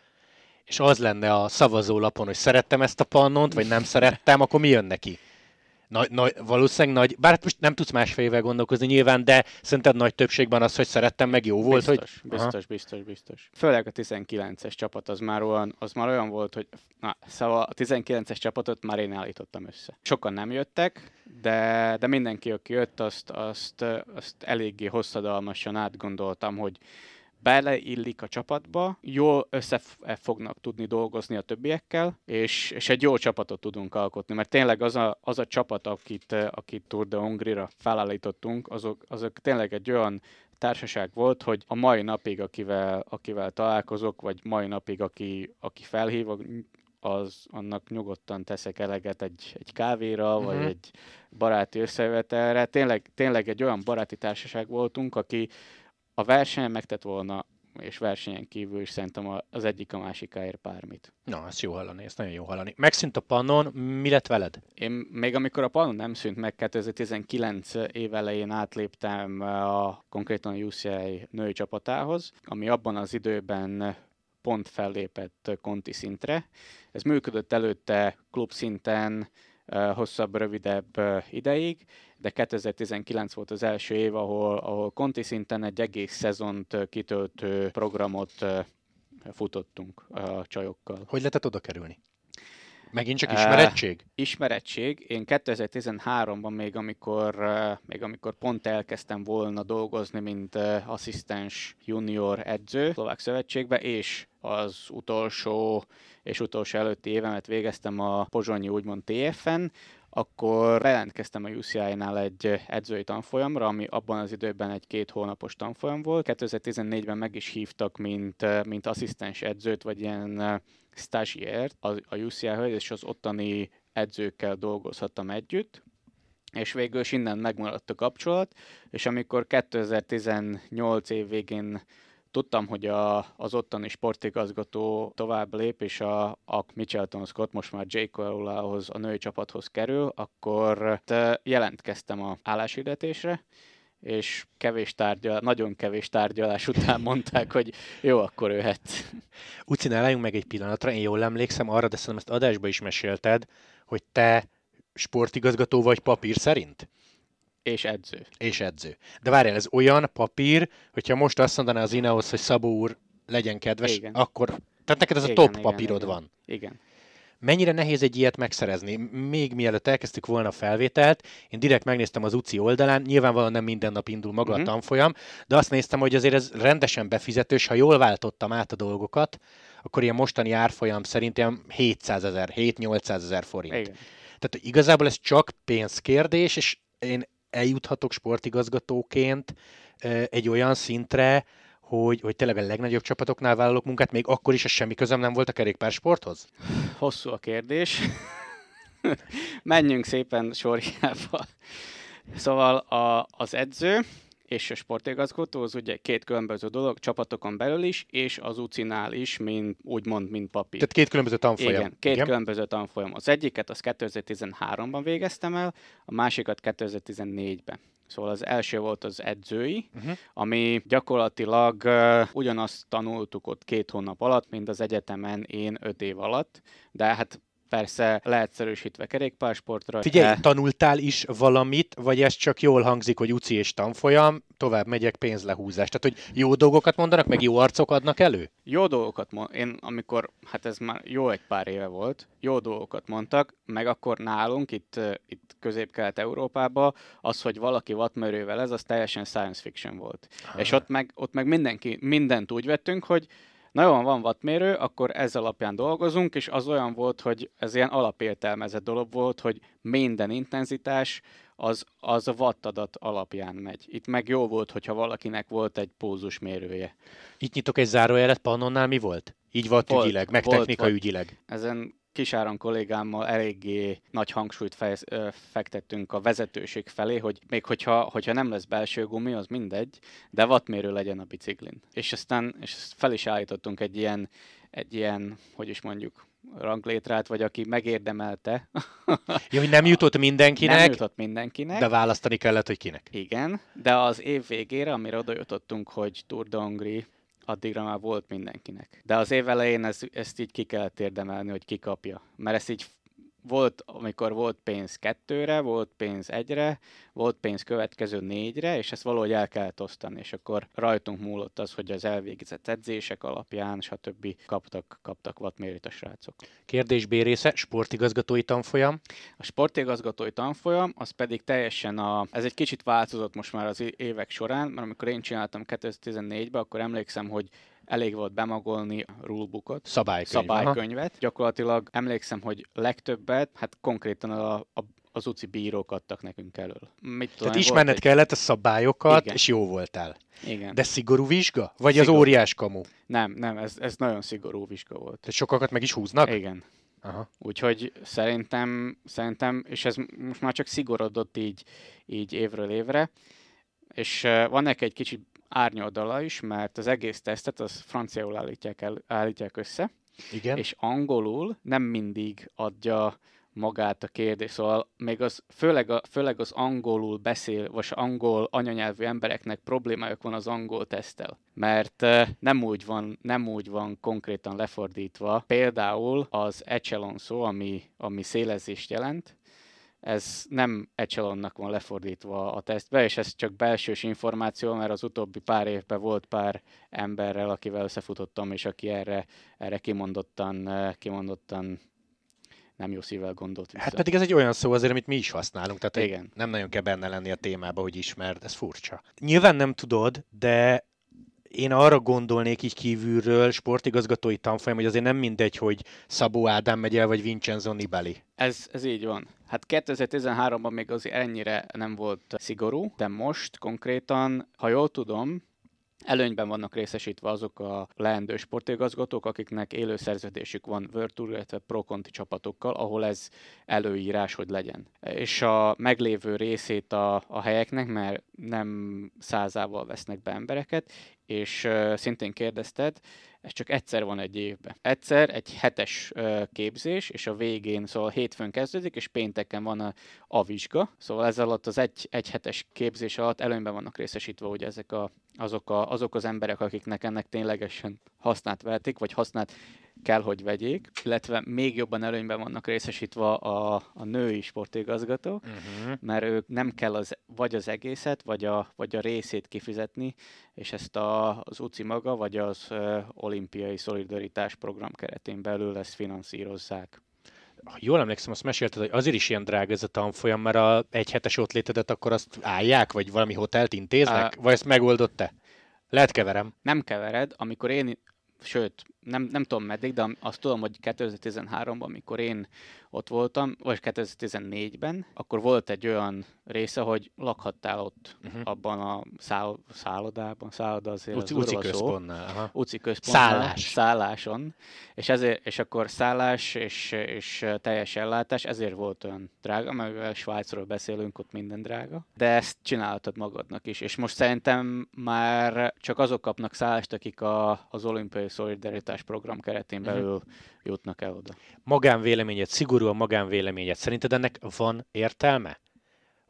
és az lenne a szavazólapon, hogy szerettem ezt a pannont, vagy nem szerettem, akkor mi jön neki? Nagy, nagy, valószínűleg nagy, bár hát most nem tudsz másfélevel gondolkozni nyilván, de szerinted nagy többségben az, hogy szerettem, meg jó volt, biztos, hogy... Biztos, Aha. biztos, biztos. Főleg a 19-es csapat az már olyan, az már olyan volt, hogy na, szóval a 19-es csapatot már én állítottam össze. Sokan nem jöttek, de, de mindenki, aki jött, azt, azt, azt eléggé hosszadalmasan átgondoltam, hogy beleillik a csapatba, jól össze fognak tudni dolgozni a többiekkel, és, és egy jó csapatot tudunk alkotni, mert tényleg az a, az a csapat, akit, akit Tour de Hongrie-ra felállítottunk, azok, azok tényleg egy olyan társaság volt, hogy a mai napig, akivel, akivel találkozok, vagy mai napig, aki, aki felhív, az annak nyugodtan teszek eleget egy, egy kávéra, uh-huh. vagy egy baráti összevetelre. Tényleg, tényleg egy olyan baráti társaság voltunk, aki, a versenyen megtett volna, és versenyen kívül is szerintem az egyik a másikáért bármit. Na, ezt jó hallani, ezt nagyon jó hallani. Megszűnt a pannon, mi lett veled? Én még amikor a pannon nem szűnt meg, 2019 év elején átléptem a konkrétan a UCI női csapatához, ami abban az időben pont fellépett konti szintre. Ez működött előtte klub szinten, hosszabb, rövidebb ideig, de 2019 volt az első év, ahol, ahol konti szinten egy egész szezont kitöltő programot futottunk a csajokkal. Hogy lehetett oda kerülni? Megint csak ismerettség? Uh, ismerettség. Én 2013-ban még amikor, uh, még amikor pont elkezdtem volna dolgozni, mint uh, asszisztens junior edző Szlovák Szövetségbe, és az utolsó és utolsó előtti évemet végeztem a Pozsonyi úgymond TFN, akkor bejelentkeztem a UCI-nál egy edzői tanfolyamra, ami abban az időben egy két hónapos tanfolyam volt. 2014-ben meg is hívtak, mint, mint asszisztens edzőt, vagy ilyen stagiért a, UCI-hoz, és az ottani edzőkkel dolgozhattam együtt és végül is innen megmaradt a kapcsolat, és amikor 2018 év végén tudtam, hogy a, az ottani sportigazgató tovább lép, és a, a Mitchelton Scott most már Jake Coeulahoz, a női csapathoz kerül, akkor jelentkeztem a álláshirdetésre, és kevés tárgyal, nagyon kevés tárgyalás után mondták, hogy jó, akkor jöhet. Uci, álljunk meg egy pillanatra, én jól emlékszem arra, de szerintem ezt adásba is mesélted, hogy te sportigazgató vagy papír szerint? És edző. És edző. De várjál, ez olyan papír, hogyha most azt mondaná az Ineos, hogy Szabó úr legyen kedves, igen. akkor... Tehát neked ez igen, a top igen, papírod igen, van. Igen. Mennyire nehéz egy ilyet megszerezni? Még mielőtt elkezdtük volna a felvételt, én direkt megnéztem az UCI oldalán, nyilvánvalóan nem minden nap indul maga uh-huh. a mhm. tanfolyam, de azt néztem, hogy azért ez rendesen befizetős, ha jól váltottam át a dolgokat, akkor ilyen mostani árfolyam szerint ilyen 700 ezer, 7-800 ezer forint. Igen. Tehát igazából ez csak pénzkérdés, és én eljuthatok sportigazgatóként egy olyan szintre, hogy, hogy tényleg a legnagyobb csapatoknál vállalok munkát, még akkor is, a semmi közöm nem volt a kerékpársporthoz? Hosszú a kérdés. *laughs* Menjünk szépen sorjába. Szóval a, az edző, és a sportigazgató, az ugye két különböző dolog, csapatokon belül is, és az UCI-nál is, mint, úgymond, mint papír. Tehát két különböző tanfolyam. Igen, két Igen. különböző tanfolyam. Az egyiket az 2013-ban végeztem el, a másikat 2014-ben. Szóval az első volt az edzői, uh-huh. ami gyakorlatilag uh, ugyanazt tanultuk ott két hónap alatt, mint az egyetemen én öt év alatt, de hát persze leegyszerűsítve kerékpársportra. Figyelj, tanultál is valamit, vagy ez csak jól hangzik, hogy UCI és tanfolyam, tovább megyek pénzlehúzás. Tehát, hogy jó dolgokat mondanak, meg jó arcok adnak elő? Jó dolgokat mond. Én amikor, hát ez már jó egy pár éve volt, jó dolgokat mondtak, meg akkor nálunk, itt, itt közép-kelet-európában, az, hogy valaki wattmérővel ez, az teljesen science fiction volt. Aha. És ott meg, ott meg mindenki, mindent úgy vettünk, hogy na jó, van wattmérő, akkor ez alapján dolgozunk, és az olyan volt, hogy ez ilyen alapértelmezett dolog volt, hogy minden intenzitás az, az a wattadat alapján megy. Itt meg jó volt, hogyha valakinek volt egy pózusmérője. Itt nyitok egy zárójelet, Pannonnál mi volt? Így volt, volt ügyileg, meg volt, technika volt. ügyileg. Ezen Kisáron kollégámmal eléggé nagy hangsúlyt fejez, ö, fektettünk a vezetőség felé, hogy még hogyha, hogyha nem lesz belső gumi, az mindegy, de wattmérő legyen a biciklin. És aztán és fel is állítottunk egy ilyen, egy ilyen, hogy is mondjuk, ranglétrát, vagy aki megérdemelte. *laughs* Jó, hogy nem jutott mindenkinek. Nem jutott mindenkinek. De választani kellett, hogy kinek. Igen, de az év végére, amire oda jutottunk, hogy Tour de Hongrie addigra már volt mindenkinek. De az év elején ez, ezt így ki kellett érdemelni, hogy ki kapja. Mert ezt így volt, amikor volt pénz kettőre, volt pénz egyre, volt pénz következő négyre, és ezt valahogy el kellett osztani, és akkor rajtunk múlott az, hogy az elvégzett edzések alapján, stb. kaptak, kaptak wattmérőt a srácok. Kérdés B része, sportigazgatói tanfolyam. A sportigazgatói tanfolyam, az pedig teljesen a, ez egy kicsit változott most már az évek során, mert amikor én csináltam 2014-ben, akkor emlékszem, hogy elég volt bemagolni a rulebookot, szabálykönyv, szabálykönyvet. Aha. Gyakorlatilag emlékszem, hogy legtöbbet, hát konkrétan a, a az UCI bírók adtak nekünk elől. Mit tudom, Tehát ismerned egy... kellett a szabályokat, Igen. és jó voltál. Igen. De szigorú vizsga? Vagy szigorú. az óriás kamu? Nem, nem, ez, ez nagyon szigorú vizsga volt. Tehát sokakat meg is húznak? Igen. Aha. Úgyhogy szerintem, szerintem, és ez most már csak szigorodott így, így évről évre, és van neki egy kicsit árnyoldala is, mert az egész tesztet az franciául állítják, el, állítják össze, Igen. és angolul nem mindig adja magát a kérdés, szóval még az, főleg, a, főleg az angolul beszél, vagy angol anyanyelvű embereknek problémájuk van az angol tesztel, mert nem úgy van, nem úgy van konkrétan lefordítva. Például az echelon szó, ami, ami szélezést jelent, ez nem echelonnak van lefordítva a tesztbe, és ez csak belsős információ, mert az utóbbi pár évben volt pár emberrel, akivel összefutottam, és aki erre, erre kimondottan, kimondottan nem jó szívvel gondolt vissza. Hát pedig ez egy olyan szó azért, amit mi is használunk, tehát Igen. nem nagyon kell benne lenni a témába, hogy ismerd, ez furcsa. Nyilván nem tudod, de én arra gondolnék így kívülről, sportigazgatói tanfolyam, hogy azért nem mindegy, hogy Szabó Ádám megy el, vagy Vincenzo Nibali. Ez, ez így van. Hát 2013-ban még azért ennyire nem volt szigorú, de most konkrétan, ha jól tudom, Előnyben vannak részesítve azok a leendő sportigazgatók, akiknek élő szerződésük van World Tour, illetve Pro Conti csapatokkal, ahol ez előírás, hogy legyen. És a meglévő részét a, a helyeknek, mert nem százával vesznek be embereket, és uh, szintén kérdezted, ez csak egyszer van egy évben. Egyszer egy hetes uh, képzés, és a végén, szóval hétfőn kezdődik, és pénteken van a, a vizsga. Szóval ez alatt az egy, egy hetes képzés alatt előnyben vannak részesítve ugye ezek a, azok, a, azok az emberek, akiknek ennek ténylegesen hasznát vehetik, vagy hasznát kell, hogy vegyék, illetve még jobban előnyben vannak részesítve a, a női sportigazgatók, uh-huh. mert ők nem kell az, vagy az egészet, vagy a, vagy a részét kifizetni, és ezt a, az UCI maga, vagy az uh, olimpiai szolidaritás program keretén belül ezt finanszírozzák. Ha jól emlékszem, azt mesélted, hogy azért is ilyen drága ez a tanfolyam, mert a egy hetes ott létedet akkor azt állják, vagy valami hotelt intéznek? Uh, vagy ezt megoldott te? Lehet keverem. Nem kevered. Amikor én sőt, nem, nem tudom meddig, de azt tudom, hogy 2013-ban, amikor én ott voltam, vagy 2014-ben, akkor volt egy olyan része, hogy lakhattál ott uh-huh. abban a száll, szállodában, szálloda azért Uci, az uci központnál. Aha. Uci központnál. Szállás. Szálláson. És, ezért, és akkor szállás és, és teljes ellátás, ezért volt olyan drága, mert Svájcról beszélünk, ott minden drága. De ezt csinálhatod magadnak is. És most szerintem már csak azok kapnak szállást, akik a, az olimpiai szolidaritás program keretén mhm. belül uh-huh. jutnak el oda. Magánvéleményed, szigorúan magánvéleményed. Szerinted ennek van értelme?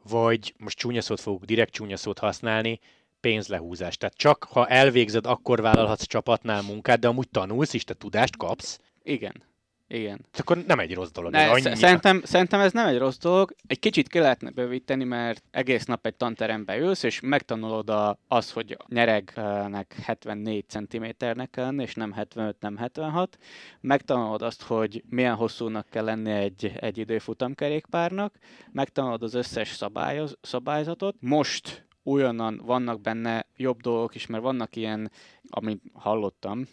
vagy most csúnya szót fogok direkt csúnya szót használni, pénzlehúzás. Tehát csak ha elvégzed, akkor vállalhatsz csapatnál munkát, de amúgy tanulsz is, te tudást kapsz. Igen. Igen. Ez akkor nem egy rossz dolog. Ne, ez szerintem, szerintem ez nem egy rossz dolog. Egy kicsit ki lehetne bővíteni, mert egész nap egy tanterembe ülsz, és megtanulod a, az, hogy a nyeregnek 74 cm-nek kell lenni, és nem 75, nem 76. Megtanulod azt, hogy milyen hosszúnak kell lenni egy, egy időfutamkerékpárnak. Megtanulod az összes szabályoz, szabályzatot. Most újonnan vannak benne jobb dolgok is, mert vannak ilyen, amit hallottam,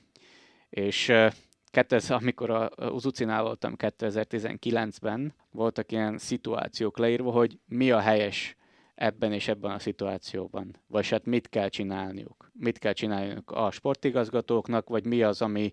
és 2000, amikor a Uzucinál voltam 2019-ben, voltak ilyen szituációk leírva, hogy mi a helyes ebben és ebben a szituációban, vagy hát mit kell csinálniuk. Mit kell csinálniuk a sportigazgatóknak, vagy mi az, ami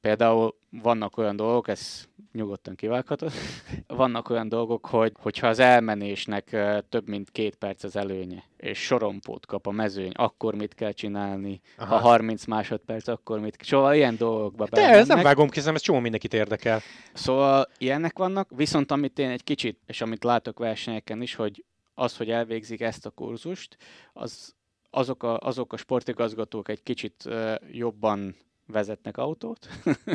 Például vannak olyan dolgok, ez nyugodtan kivághatod, *laughs* vannak olyan dolgok, hogy hogyha az elmenésnek több mint két perc az előnye, és sorompót kap a mezőny, akkor mit kell csinálni? Aha. Ha 30 másodperc, akkor mit. Szóval ilyen dolgokba De ez nem vágom ki, ez csomó mindenkit érdekel. Szóval ilyenek vannak, viszont amit én egy kicsit, és amit látok versenyeken is, hogy az, hogy elvégzik ezt a kurzust, az azok a, azok a sportigazgatók egy kicsit uh, jobban vezetnek autót,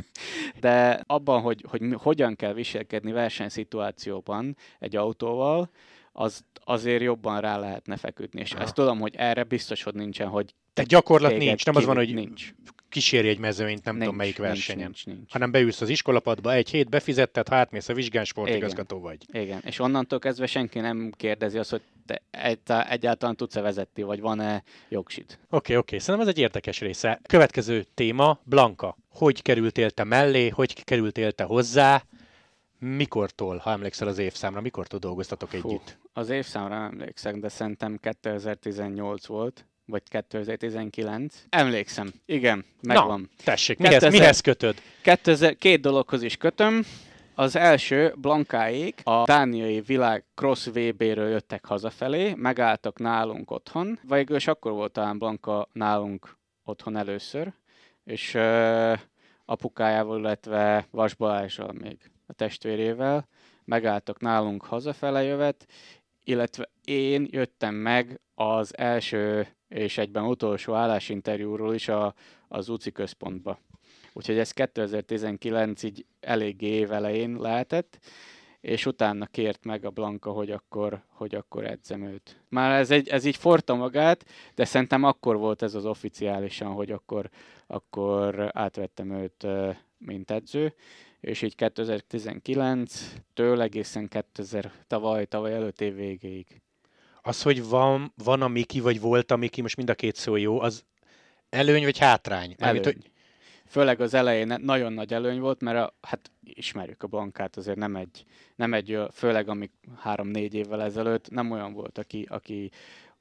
*laughs* de abban, hogy, hogy hogyan kell viselkedni versenyszituációban egy autóval, az azért jobban rá lehetne feküdni. És Aha. ezt tudom, hogy erre biztos, hogy nincsen, hogy te gyakorlat nincs, nem az van, hogy nincs. kísérj egy mezőnyt, nem nincs, tudom melyik versenyen, nincs, nincs, nincs. hanem beülsz az iskolapadba, egy hét befizetted, ha átmész a vizsgán, sportigazgató vagy. Igen, és onnantól kezdve senki nem kérdezi azt, hogy te egyáltalán tudsz-e vezetni, vagy van-e jogsid. Oké, okay, oké, okay. szerintem ez egy érdekes része. Következő téma, Blanka. Hogy kerültél te mellé, hogy kerültél te hozzá, mikortól, ha emlékszel az évszámra, mikortól dolgoztatok Fú, együtt? Az évszámra emlékszem, de szerintem 2018 volt vagy 2019. Emlékszem, igen, megvan. Na, tessék, mihez, 2000, mihez kötöd? 2000, két dologhoz is kötöm. Az első, Blankáék a dániai világ cross VB-ről jöttek hazafelé, megálltak nálunk otthon, végül és akkor volt talán Blanka nálunk otthon először, és uh, apukájával, illetve Vas Balázsral még a testvérével megálltak nálunk hazafele jövet, illetve én jöttem meg az első és egyben utolsó állásinterjúról is a, az UCI központba. Úgyhogy ez 2019 így eléggé évelején lehetett, és utána kért meg a Blanka, hogy akkor, hogy akkor edzem őt. Már ez, egy, ez így forta magát, de szerintem akkor volt ez az oficiálisan, hogy akkor, akkor átvettem őt, mint edző, és így 2019-től egészen 2000 tavaly, tavaly előtt év végéig. Az, hogy van, van a Miki, vagy volt a Miki, most mind a két szó jó, az Előny vagy hátrány? Előny. Mármint, hogy... Főleg az elején nagyon nagy előny volt, mert a, hát ismerjük a bankát, azért nem egy, nem egy főleg amik három-négy évvel ezelőtt nem olyan volt, aki, aki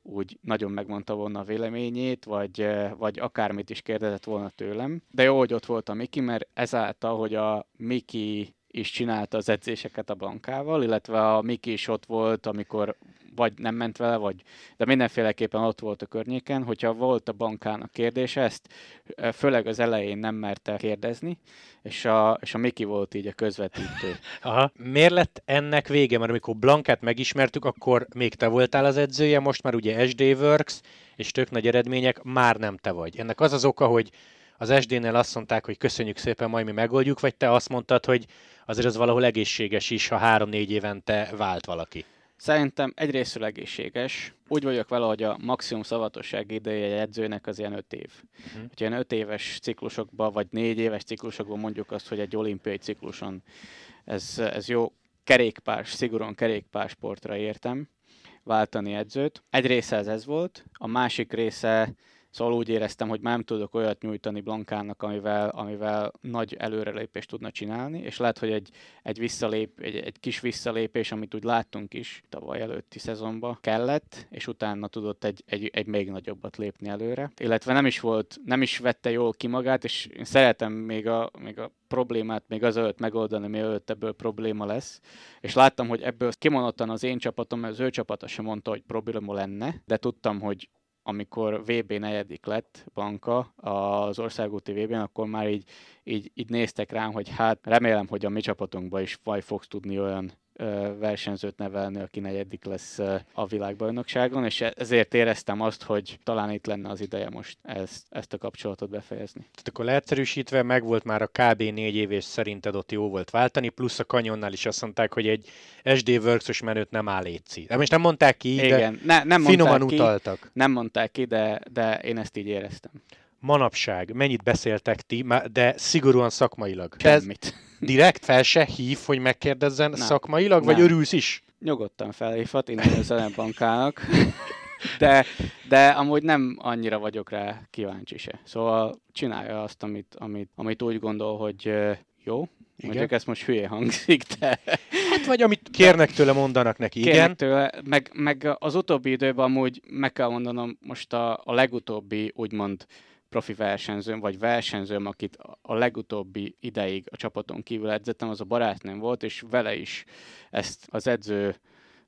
úgy nagyon megmondta volna a véleményét, vagy, vagy akármit is kérdezett volna tőlem. De jó, hogy ott volt a Miki, mert ezáltal, hogy a Miki is csinálta az edzéseket a bankával, illetve a Miki is ott volt, amikor vagy nem ment vele, vagy, de mindenféleképpen ott volt a környéken, hogyha volt a bankának kérdése, ezt főleg az elején nem merte kérdezni, és a, és a Miki volt így a közvetítő. *laughs* Aha. Miért lett ennek vége? Mert amikor Blankát megismertük, akkor még te voltál az edzője, most már ugye SD Works, és tök nagy eredmények, már nem te vagy. Ennek az az oka, hogy az SD-nél azt mondták, hogy köszönjük szépen, majd mi megoldjuk, vagy te azt mondtad, hogy azért az valahol egészséges is, ha három-négy évente vált valaki. Szerintem egyrésztről egészséges. Úgy vagyok vele, hogy a maximum szavatosság ideje egy edzőnek az ilyen öt év. Uh-huh. Hogyha ilyen öt éves ciklusokban, vagy négy éves ciklusokban mondjuk azt, hogy egy olimpiai cikluson ez, ez jó kerékpárs, szigorúan kerékpársportra értem váltani edzőt. Egy része ez, ez volt, a másik része Szóval úgy éreztem, hogy már nem tudok olyat nyújtani Blankának, amivel, amivel nagy előrelépést tudna csinálni, és lehet, hogy egy, egy, visszalép, egy, egy kis visszalépés, amit úgy láttunk is tavaly előtti szezonban kellett, és utána tudott egy, egy, egy még nagyobbat lépni előre. Illetve nem is volt, nem is vette jól ki magát, és én szeretem még a, még a problémát még az előtt megoldani, mielőtt ebből probléma lesz. És láttam, hogy ebből kimondottan az én csapatom, az ő csapata sem mondta, hogy probléma lenne, de tudtam, hogy amikor VB negyedik lett Banka az országúti VB-n, akkor már így, így, így néztek rám, hogy hát remélem, hogy a mi csapatunkban is majd fogsz tudni olyan versenyzőt nevelni, aki negyedik lesz a világbajnokságon, és ezért éreztem azt, hogy talán itt lenne az ideje most ezt, ezt a kapcsolatot befejezni. Tehát akkor leegyszerűsítve megvolt már a kb. négy év, és szerinted ott jó volt váltani, plusz a kanyonnál is azt mondták, hogy egy SD Works-os menőt nem áll létszi. De most nem mondták ki, Igen, de ne, nem finoman mondták utaltak. Ki, nem mondták ki, de, de én ezt így éreztem manapság mennyit beszéltek ti, de szigorúan szakmailag? Semmit. Ez direkt fel se hív, hogy megkérdezzen nem. szakmailag, nem. vagy örülsz is? Nyugodtan felhívhat, innen a bankának. *laughs* De, de amúgy nem annyira vagyok rá kíváncsi se. Szóval csinálja azt, amit, amit, amit úgy gondol, hogy jó, igen. Mondjuk ezt most hülye hangzik, de... Hát vagy amit kérnek tőle, mondanak neki, kérnek igen. tőle, meg, meg az utóbbi időben amúgy meg kell mondanom most a, a legutóbbi úgymond profi versenyzőm, vagy versenyzőm, akit a legutóbbi ideig a csapaton kívül edzettem, az a barátnőm volt, és vele is ezt az edző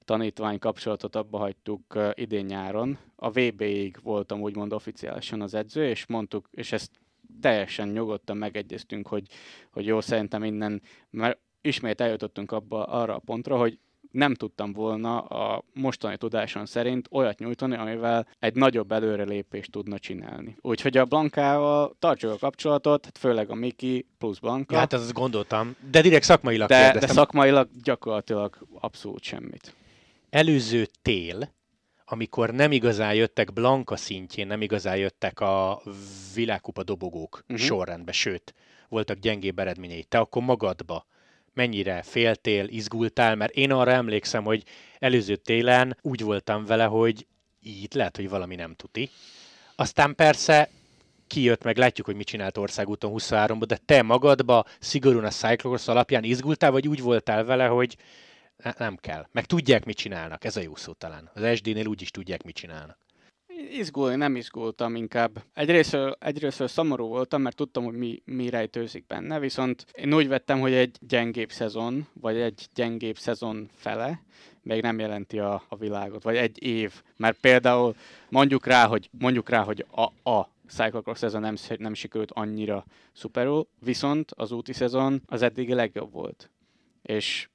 tanítvány kapcsolatot abba hagytuk idén nyáron. A VB-ig voltam úgymond oficiálisan az edző, és mondtuk, és ezt teljesen nyugodtan megegyeztünk, hogy, hogy jó, szerintem innen, mert ismét eljutottunk abba, arra a pontra, hogy nem tudtam volna a mostani tudáson szerint olyat nyújtani, amivel egy nagyobb előrelépést tudna csinálni. Úgyhogy a Blankával tartsuk a kapcsolatot, hát főleg a Miki plusz Blanka. Hát ezt gondoltam, de direkt szakmailag de, kérdeztem. De szakmailag gyakorlatilag abszolút semmit. Előző tél, amikor nem igazán jöttek Blanka szintjén, nem igazán jöttek a világkupa dobogók uh-huh. sorrendbe, sőt, voltak gyengébb eredményei. Te akkor magadba mennyire féltél, izgultál, mert én arra emlékszem, hogy előző télen úgy voltam vele, hogy így lehet, hogy valami nem tuti. Aztán persze kijött, meg látjuk, hogy mit csinált országúton 23 de te magadba szigorúan a Cyclocross alapján izgultál, vagy úgy voltál vele, hogy nem kell. Meg tudják, mit csinálnak. Ez a jó szó talán. Az SD-nél úgy is tudják, mit csinálnak. Izgulni nem izgultam inkább. Egyrésztről, egyrésztről szomorú voltam, mert tudtam, hogy mi, mi rejtőzik benne, viszont én úgy vettem, hogy egy gyengébb szezon, vagy egy gyengébb szezon fele, még nem jelenti a, a világot, vagy egy év. Mert például mondjuk rá, hogy, mondjuk rá, hogy a, a Cyclocross szezon nem, nem sikerült annyira szuperul, viszont az úti szezon az eddigi legjobb volt. És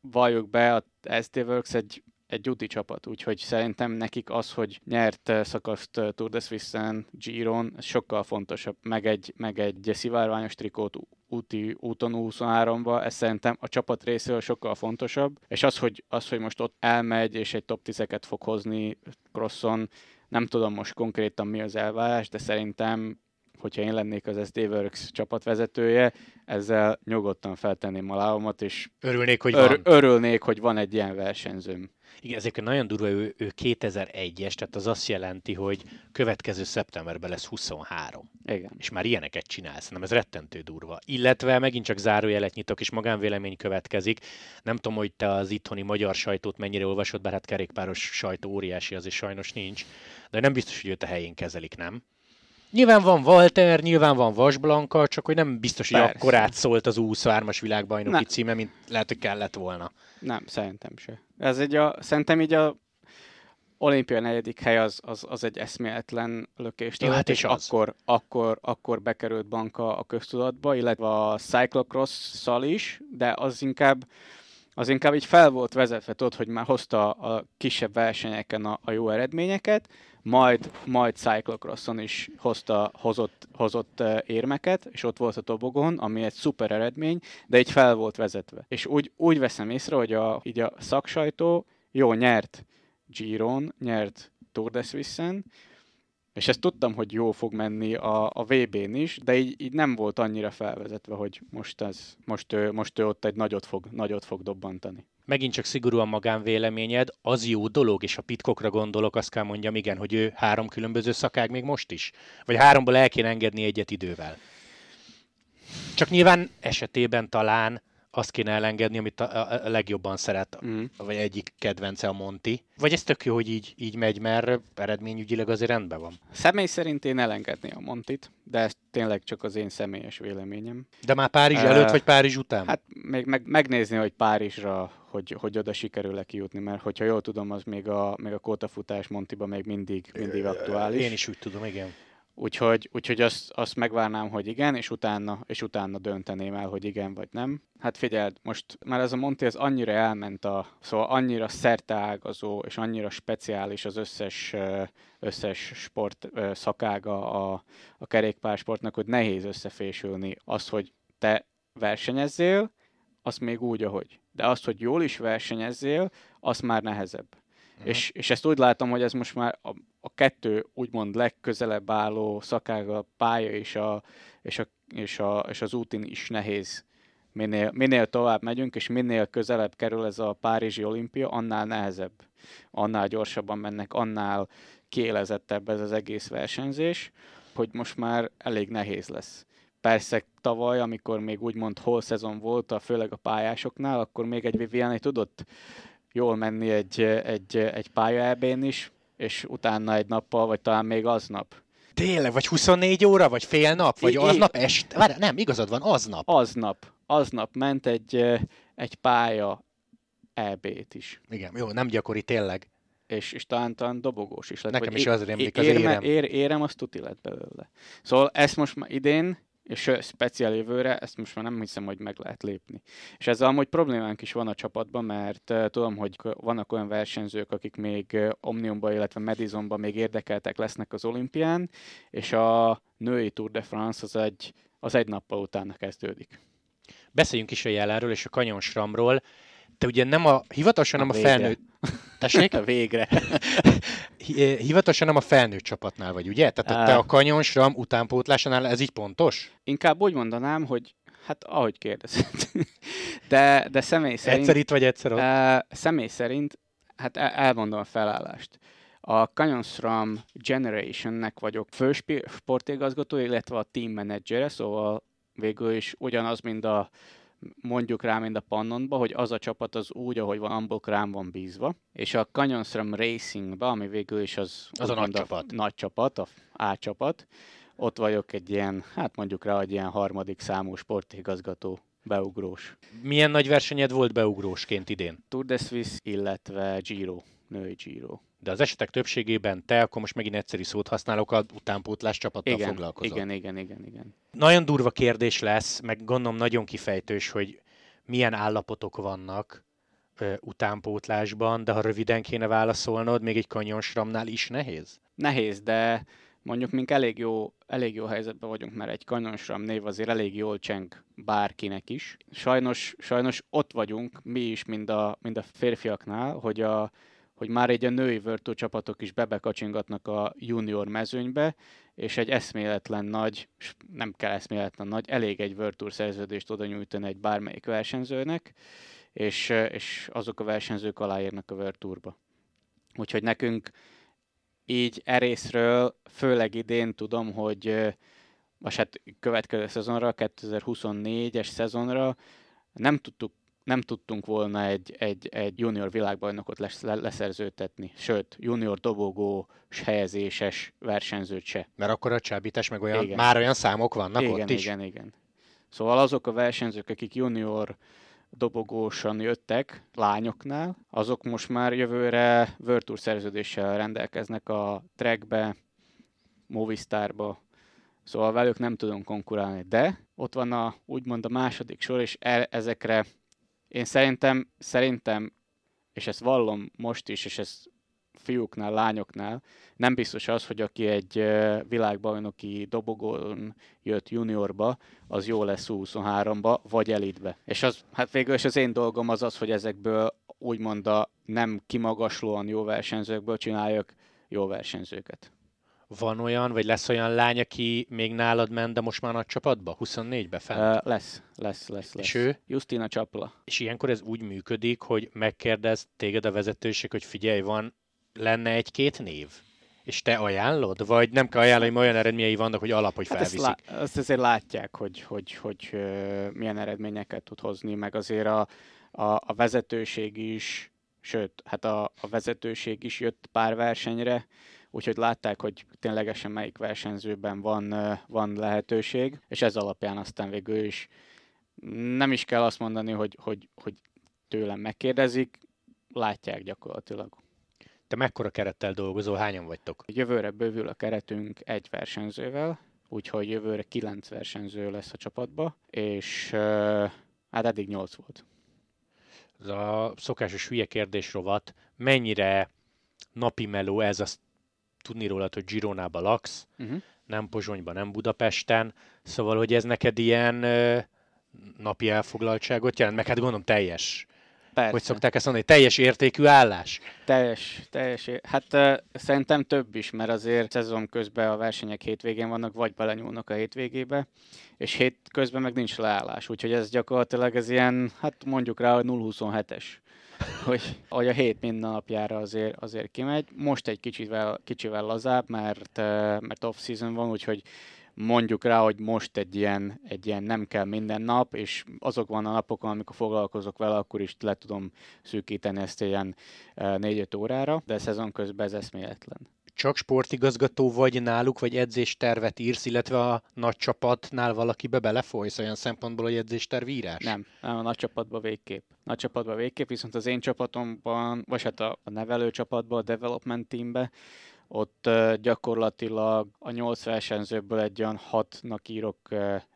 valljuk be, a ST Works egy egy úti csapat, úgyhogy szerintem nekik az, hogy nyert eh, szakaszt eh, Tour de Suisse-en, Giron, ez sokkal fontosabb, meg egy, meg egy szivárványos trikót úti, úton 23-ba, ez szerintem a csapat részéről sokkal fontosabb, és az, hogy, az, hogy most ott elmegy, és egy top 10-eket fog hozni crosson, nem tudom most konkrétan mi az elvárás, de szerintem hogyha én lennék az SD Works csapatvezetője, ezzel nyugodtan feltenném a lábamat, és örülnék, hogy ör- van. örülnék, hogy van egy ilyen versenyzőm. Igen, ezért nagyon durva, ő, ő 2001-es, tehát az azt jelenti, hogy következő szeptemberben lesz 23. Igen. És már ilyeneket csinálsz, szerintem ez rettentő durva. Illetve megint csak zárójelet nyitok, és magánvélemény következik. Nem tudom, hogy te az itthoni magyar sajtót mennyire olvasod, bár hát kerékpáros sajtó óriási, az is sajnos nincs, de nem biztos, hogy őt a helyén kezelik, nem? Nyilván van Walter, nyilván van Vasblanka, csak hogy nem biztos, hogy akkor átszólt az 23-as világbajnoki nem. címe, mint lehet, hogy kellett volna. Nem, szerintem se. Ez egy a, szerintem így a olimpia negyedik hely az, az, az egy eszméletlen lökés. Ja, hát és az. akkor, akkor, akkor bekerült Banka a köztudatba, illetve a cyclocross-szal is, de az inkább az inkább így fel volt vezetve, tudod, hogy már hozta a kisebb versenyeken a, a jó eredményeket, majd, majd cyclocrosson is hozta, hozott, hozott érmeket, és ott volt a tobogon, ami egy szuper eredmény, de így fel volt vezetve. És úgy, úgy veszem észre, hogy a, így a szaksajtó jó nyert Giron, nyert Tour de Suisse-en, és ezt tudtam, hogy jó fog menni a, a VB-n is, de így, így nem volt annyira felvezetve, hogy most, ez, most, ő, most ő ott egy nagyot fog, nagyot fog dobbantani. Megint csak szigorúan magánvéleményed, az jó dolog, és a pitkokra gondolok, azt kell mondjam, igen, hogy ő három különböző szakág még most is? Vagy háromból el kéne engedni egyet idővel? Csak nyilván esetében talán azt kéne elengedni, amit a, a legjobban szeret, mm. vagy egyik kedvence a Monti. Vagy ez tök jó, hogy így, így megy, mert eredményügyileg azért rendben van. Személy szerint én elengedni a Montit, de ez tényleg csak az én személyes véleményem. De már Párizs uh, előtt, vagy Párizs után? Hát még meg, megnézni, hogy Párizsra, hogy, hogy oda sikerül-e kijutni, mert hogyha jól tudom, az még a, még a kótafutás Montiba még mindig, mindig aktuális. Én is úgy tudom, igen. Úgyhogy, úgyhogy azt, azt megvárnám, hogy igen, és utána, és utána dönteném el, hogy igen vagy nem. Hát figyeld, most már ez a Monti ez annyira elment, a, szóval annyira szerteágazó, és annyira speciális az összes, összes sport szakága a, a kerékpársportnak, hogy nehéz összefésülni az, hogy te versenyezzél, az még úgy, ahogy. De az, hogy jól is versenyezzél, az már nehezebb. Uh-huh. És, és ezt úgy látom, hogy ez most már a, a kettő úgymond legközelebb álló szakága, a pálya és, a, és, a, és, a, és az útin is nehéz. Minél, minél tovább megyünk, és minél közelebb kerül ez a Párizsi olimpia, annál nehezebb. Annál gyorsabban mennek, annál kiélezettebb ez az egész versenyzés, hogy most már elég nehéz lesz. Persze tavaly, amikor még úgymond hol szezon volt, a, főleg a pályásoknál, akkor még egy Viviani tudott jól menni egy, egy, egy pálya is, és utána egy nappal, vagy talán még aznap. Tényleg, vagy 24 óra, vagy fél nap, vagy I- aznap est? Várj, nem, igazad van, aznap. Aznap. Aznap ment egy, egy pálya EB-t is. Igen, jó, nem gyakori tényleg. És, és talán, talán dobogós is lett. Nekem is az rémlik az érem. Ér, érem, az tuti lett belőle. Szóval ezt most már idén és speciál jövőre ezt most már nem hiszem, hogy meg lehet lépni. És ezzel amúgy problémánk is van a csapatban, mert tudom, hogy vannak olyan versenyzők, akik még Omniumban, illetve Madisonban még érdekeltek lesznek az olimpián, és a női Tour de France az egy, az egy nappal utána kezdődik. Beszéljünk is a jelenről és a kanyonsramról te ugye nem a, hivatalosan nem a, a felnőtt... Tessék? A *laughs* végre. Hivatalosan nem a felnőtt csapatnál vagy, ugye? Tehát te a kanyon, sram utánpótlásánál ez így pontos? Inkább úgy mondanám, hogy hát ahogy kérdezed. *laughs* de, de személy szerint... Egyszer itt vagy egyszer ott? Uh, személy szerint, hát el, elmondom a felállást. A Canyon SRAM Generation-nek vagyok fő sportigazgató, illetve a team menedzsere, szóval végül is ugyanaz, mint a mondjuk rá, mint a Pannonba, hogy az a csapat az úgy, ahogy van, abból rám van bízva, és a Canyonsram Racingba, ami végül is az, az a nagy csapat. A nagy csapat, a A csapat, ott vagyok egy ilyen, hát mondjuk rá, egy ilyen harmadik számú sportigazgató beugrós. Milyen nagy versenyed volt beugrósként idén? Tour de Suisse, illetve Giro, női Giro de az esetek többségében te, akkor most megint egyszerű szót használok, a utánpótlás csapattal igen, foglalkozol. Igen, igen, igen, igen. Nagyon durva kérdés lesz, meg gondolom nagyon kifejtős, hogy milyen állapotok vannak ö, utánpótlásban, de ha röviden kéne válaszolnod, még egy kanyonsramnál is nehéz? Nehéz, de mondjuk mink elég jó, elég jó helyzetben vagyunk, mert egy kanyonsram név azért elég jól cseng bárkinek is. Sajnos, sajnos ott vagyunk mi is, mind a, mind a férfiaknál, hogy a hogy már egy a női Virtu csapatok is bebekacsingatnak a junior mezőnybe, és egy eszméletlen nagy, nem kell eszméletlen nagy, elég egy Virtu szerződést oda nyújtani egy bármelyik versenyzőnek, és, és azok a versenyzők aláírnak a Virtuba. Úgyhogy nekünk így erészről, főleg idén tudom, hogy vagy hát következő szezonra, 2024-es szezonra nem tudtuk nem tudtunk volna egy, egy, egy junior világbajnokot lesz, leszerzőtetni, sőt, junior dobogós helyezéses versenyzőt se. Mert akkor a csábítás meg olyan, igen. már olyan számok vannak igen, ott is? Igen, igen. Szóval azok a versenyzők, akik junior dobogósan jöttek lányoknál, azok most már jövőre Virtual szerződéssel rendelkeznek a trackbe, Movistarba, szóval velük nem tudunk konkurálni, de ott van a, úgymond a második sor, és e, ezekre én szerintem, szerintem, és ezt vallom most is, és ezt fiúknál, lányoknál, nem biztos az, hogy aki egy világbajnoki dobogón jött juniorba, az jó lesz 23-ba, vagy elitbe. És az, hát végül is az én dolgom az az, hogy ezekből úgymond a nem kimagaslóan jó versenyzőkből csináljak jó versenyzőket van olyan, vagy lesz olyan lány, aki még nálad ment, de most már nagy csapatba? 24-be fent? Uh, lesz, lesz, lesz, lesz. És ő? Justina Csapla. És ilyenkor ez úgy működik, hogy megkérdez téged a vezetőség, hogy figyelj, van, lenne egy-két név? És te ajánlod? Vagy nem kell ajánlani, olyan eredményei vannak, hogy alap, hogy hát felviszik? Ezt, lá- ezt azért látják, hogy, hogy, hogy, hogy uh, milyen eredményeket tud hozni, meg azért a, a, a vezetőség is, sőt, hát a, a vezetőség is jött pár versenyre, úgyhogy látták, hogy ténylegesen melyik versenyzőben van, van lehetőség, és ez alapján aztán végül is nem is kell azt mondani, hogy, hogy, hogy tőlem megkérdezik, látják gyakorlatilag. Te mekkora kerettel dolgozol, hányan vagytok? Jövőre bővül a keretünk egy versenyzővel, úgyhogy jövőre kilenc versenyző lesz a csapatba, és hát eddig nyolc volt. Ez a szokásos hülye kérdés rovat, mennyire napi meló ez, azt tudni rólad, hogy Gironába laksz, uh-huh. nem Pozsonyban, nem Budapesten, szóval, hogy ez neked ilyen ö, napi elfoglaltságot jelent, meg hát gondolom teljes. Persze. Hogy szokták ezt mondani, teljes értékű állás? Teljes, teljes. Hát uh, szerintem több is, mert azért szezon közben a versenyek hétvégén vannak, vagy belenyúlnak a hétvégébe, és hét közben meg nincs leállás, úgyhogy ez gyakorlatilag ez ilyen, hát mondjuk rá, hogy 0-27-es *laughs* hogy, hogy a hét minden napjára azért, azért kimegy. Most egy kicsivel, kicsivel lazább, mert, mert off-season van, úgyhogy mondjuk rá, hogy most egy ilyen, egy ilyen nem kell minden nap, és azok van a napok, amikor foglalkozok vele, akkor is le tudom szűkíteni ezt ilyen 4-5 órára, de szezon közben ez eszméletlen csak sportigazgató vagy náluk, vagy edzéstervet írsz, illetve a nagy csapatnál valakibe belefolysz olyan szempontból, hogy edzésterv írás? Nem, nem a nagy csapatban végképp. Nagy csapatban végképp, viszont az én csapatomban, vagy hát a, a nevelő csapatban, a development teambe, ott gyakorlatilag a nyolc versenyzőből egy olyan hatnak írok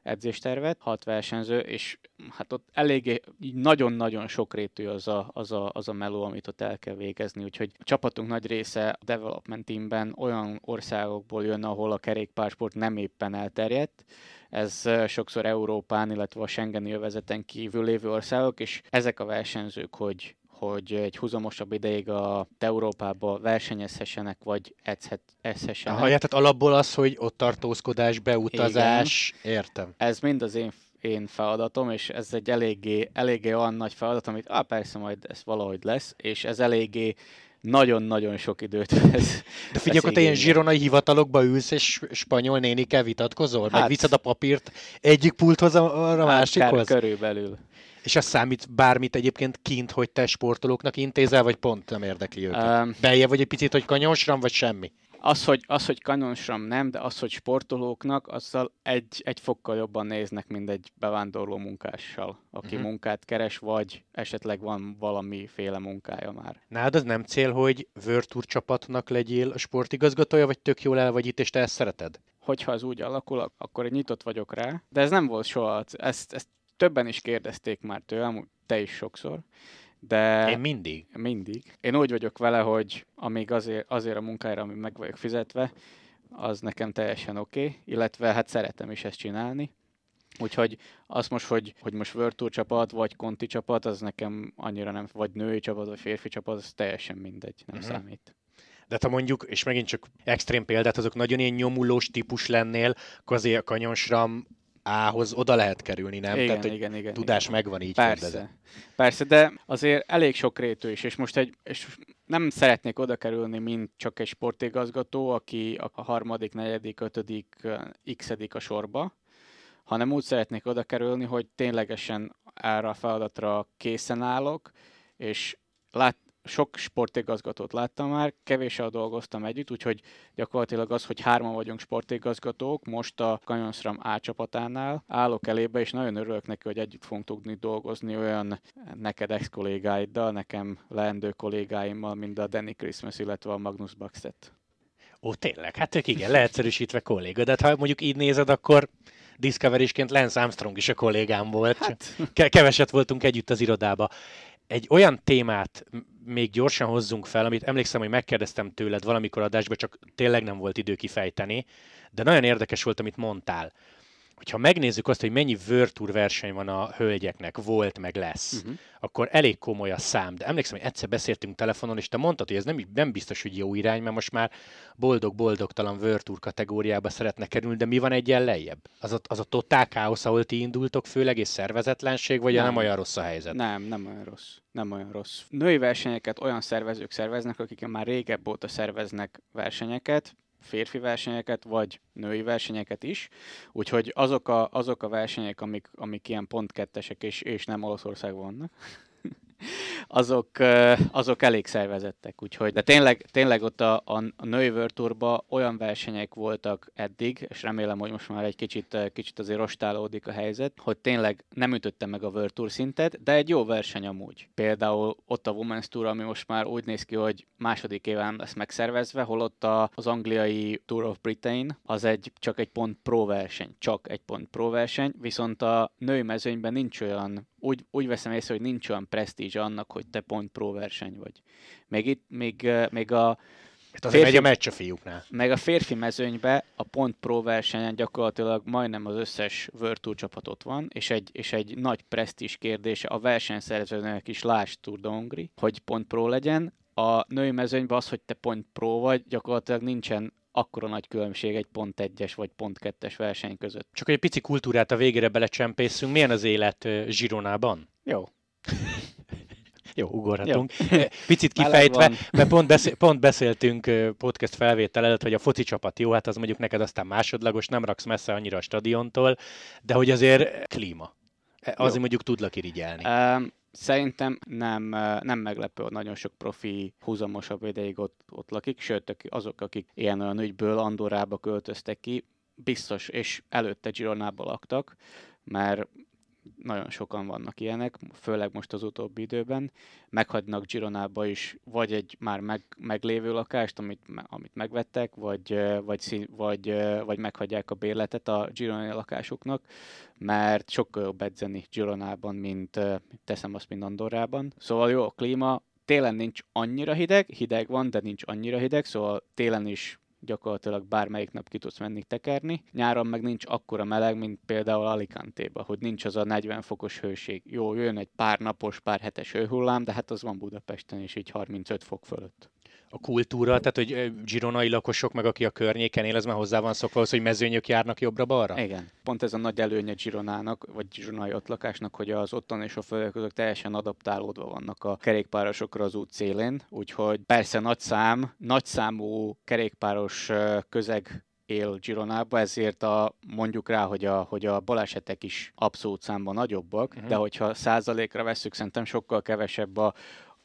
edzéstervet, hat versenyző, és hát ott eléggé nagyon-nagyon sokrétű az a, az, a, az a meló, amit ott el kell végezni, úgyhogy a csapatunk nagy része a development teamben olyan országokból jön, ahol a kerékpársport nem éppen elterjedt, ez sokszor Európán, illetve a Schengeni övezeten kívül lévő országok, és ezek a versenyzők, hogy hogy egy húzamosabb ideig a Európába versenyezhessenek, vagy edzhessenek. Aha, ja, tehát alapból az, hogy ott tartózkodás, beutazás, Igen. értem. Ez mind az én én feladatom, és ez egy eléggé, eléggé olyan nagy feladat, amit ah, persze majd ez valahogy lesz, és ez eléggé nagyon-nagyon sok időt vesz. De figyelj, akkor te ilyen zsironai hivatalokba ülsz, és spanyol nénikkel vitatkozol? Hát, meg viszed a papírt egyik pulthoz a, a hát, másikhoz? körülbelül. És az számít bármit egyébként kint, hogy te sportolóknak intézel, vagy pont nem érdekli őket? Um, Belje vagy egy picit, hogy kanyonsram, vagy semmi? Az, hogy, az, hogy kanyonsram nem, de az, hogy sportolóknak, azzal egy, egy fokkal jobban néznek, mint egy bevándorló munkással, aki uh-huh. munkát keres, vagy esetleg van valamiféle munkája már. Nálad az nem cél, hogy Virtuur csapatnak legyél a sportigazgatója, vagy tök jól el vagy itt, és te ezt szereted? Hogyha az úgy alakul, akkor nyitott vagyok rá, de ez nem volt soha, ezt, ezt többen is kérdezték már tőlem, te is sokszor, de... Én mindig. Mindig. Én úgy vagyok vele, hogy amíg azért, azért a munkára, ami meg vagyok fizetve, az nekem teljesen oké, okay, illetve hát szeretem is ezt csinálni. Úgyhogy az most, hogy, hogy most Tour csapat, vagy Conti csapat, az nekem annyira nem, vagy női csapat, vagy férfi csapat, az teljesen mindegy, nem uh-huh. számít. De ha mondjuk, és megint csak extrém példát, azok nagyon ilyen nyomulós típus lennél, akkor azért a kanyonsram A-hoz oda lehet kerülni, nem? Igen, Tehát, igen, igen, tudás igen. megvan így Persze, kérdezem. persze, de azért elég sok rétű is, és most egy, és nem szeretnék oda kerülni, mint csak egy sportigazgató, aki a harmadik, negyedik, ötödik, x a sorba, hanem úgy szeretnék oda kerülni, hogy ténylegesen erre a feladatra készen állok, és lát, sok sportigazgatót láttam már, kevéssel dolgoztam együtt, úgyhogy gyakorlatilag az, hogy hárman vagyunk sportigazgatók, most a Kanyonsram A csapatánál állok elébe, és nagyon örülök neki, hogy együtt fogunk tudni dolgozni olyan neked ex-kollégáiddal, nekem leendő kollégáimmal, mint a Danny Christmas, illetve a Magnus Baxet. Ó, tényleg? Hát ők igen, leegyszerűsítve kolléga, de ha mondjuk így nézed, akkor Discovery-sként Lance Armstrong is a kollégám volt. Hát. Keveset voltunk együtt az irodába. Egy olyan témát még gyorsan hozzunk fel, amit emlékszem, hogy megkérdeztem tőled valamikor adásban, csak tényleg nem volt idő kifejteni, de nagyon érdekes volt, amit mondtál hogyha megnézzük azt, hogy mennyi Tour verseny van a hölgyeknek, volt, meg lesz, uh-huh. akkor elég komoly a szám. De emlékszem, hogy egyszer beszéltünk telefonon, és te mondtad, hogy ez nem, nem biztos, hogy jó irány, mert most már boldog-boldogtalan Tour kategóriába szeretne kerülni, de mi van egyen lejjebb? Az a, az a totál káosz, ahol ti indultok főleg, és szervezetlenség, vagy nem. nem olyan rossz a helyzet? Nem, nem olyan rossz. Nem olyan rossz. Női versenyeket olyan szervezők szerveznek, akik már régebb óta szerveznek versenyeket, férfi versenyeket, vagy női versenyeket is. Úgyhogy azok a, azok a versenyek, amik, amik ilyen pontkettesek és, és nem Olaszországban vannak, azok, azok elég szervezettek. Úgyhogy, de tényleg, tényleg ott a, a, női World olyan versenyek voltak eddig, és remélem, hogy most már egy kicsit, kicsit azért rostálódik a helyzet, hogy tényleg nem ütötte meg a World szintet, de egy jó verseny amúgy. Például ott a Women's Tour, ami most már úgy néz ki, hogy második éven lesz megszervezve, holott a, az angliai Tour of Britain az egy, csak egy pont pro verseny, csak egy pont pro verseny, viszont a női mezőnyben nincs olyan úgy, úgy veszem észre, hogy nincs olyan presztízs annak, hogy te pont pro verseny vagy. Még itt, még, még a Hát azért férfi, megy a meccs a fiúknál. Meg a férfi mezőnybe a pont pro versenyen gyakorlatilag majdnem az összes World Tour csapatot van, és egy, és egy nagy presztízs kérdése a versenyszerzőnek is láss Tour de Hongri, hogy pont pro legyen. A női mezőnyben az, hogy te pont pro vagy, gyakorlatilag nincsen akkora nagy különbség egy pont egyes vagy pont kettes verseny között. Csak egy pici kultúrát a végére belecsempészünk. Milyen az élet Zsironában? Jó. *laughs* Jó, ugorhatunk. Jó. Picit kifejtve, mert pont, beszél, pont beszéltünk podcast felvétel előtt, hogy a foci csapat jó, hát az mondjuk neked aztán másodlagos, nem raksz messze annyira a stadiontól, de hogy azért klíma. Azért jó. mondjuk tudlak irigyelni. Um, Szerintem nem, nem meglepő, hogy nagyon sok profi húzamosabb ideig ott, ott lakik, sőt azok, akik ilyen olyan ügyből Andorrába költöztek ki, biztos, és előtte Gironába laktak, mert nagyon sokan vannak ilyenek, főleg most az utóbbi időben, meghagynak Gironába is vagy egy már meg, meglévő lakást, amit, amit megvettek, vagy, vagy, vagy, vagy meghagyják a bérletet a Gironai lakásuknak, mert sokkal jobb edzeni Gironában, mint teszem azt, mint Andorrában. Szóval jó, a klíma, télen nincs annyira hideg, hideg van, de nincs annyira hideg, szóval télen is gyakorlatilag bármelyik nap ki tudsz menni tekerni. Nyáron meg nincs akkora meleg, mint például Alicante-ba, hogy nincs az a 40 fokos hőség. Jó, jön egy pár napos, pár hetes hőhullám, de hát az van Budapesten is így 35 fok fölött a kultúra, tehát hogy zsironai lakosok, meg aki a környéken él, az már hozzá van szokva, hogy mezőnyök járnak jobbra-balra? Igen. Pont ez a nagy előnye Gironának, vagy zsironai ott lakásnak, hogy az ottan és a földek azok teljesen adaptálódva vannak a kerékpárosokra az út szélén, úgyhogy persze nagy szám, nagy számú kerékpáros közeg él Gironába, ezért a, mondjuk rá, hogy a, hogy a balesetek is abszolút számban nagyobbak, uh-huh. de hogyha százalékra veszük, szerintem sokkal kevesebb a,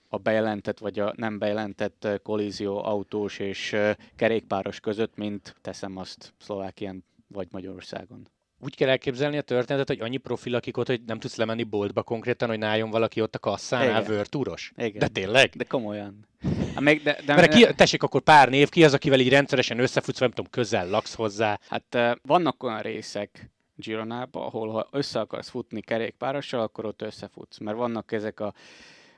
a bejelentett vagy a nem bejelentett kollízió autós és kerékpáros között, mint teszem azt Szlovákián vagy Magyarországon. Úgy kell elképzelni a történetet, hogy annyi profil, akik ott, hogy nem tudsz lemenni boltba konkrétan, hogy náljon valaki ott a kasszánál vörtúros? Igen. De tényleg? De komolyan. Hát még, de, de, Mert ki, tessék akkor pár név, ki az, akivel így rendszeresen összefutsz, nem tudom, közel laksz hozzá? Hát vannak olyan részek, Gironába, ahol ha össze akarsz futni kerékpárossal, akkor ott összefutsz. Mert vannak ezek a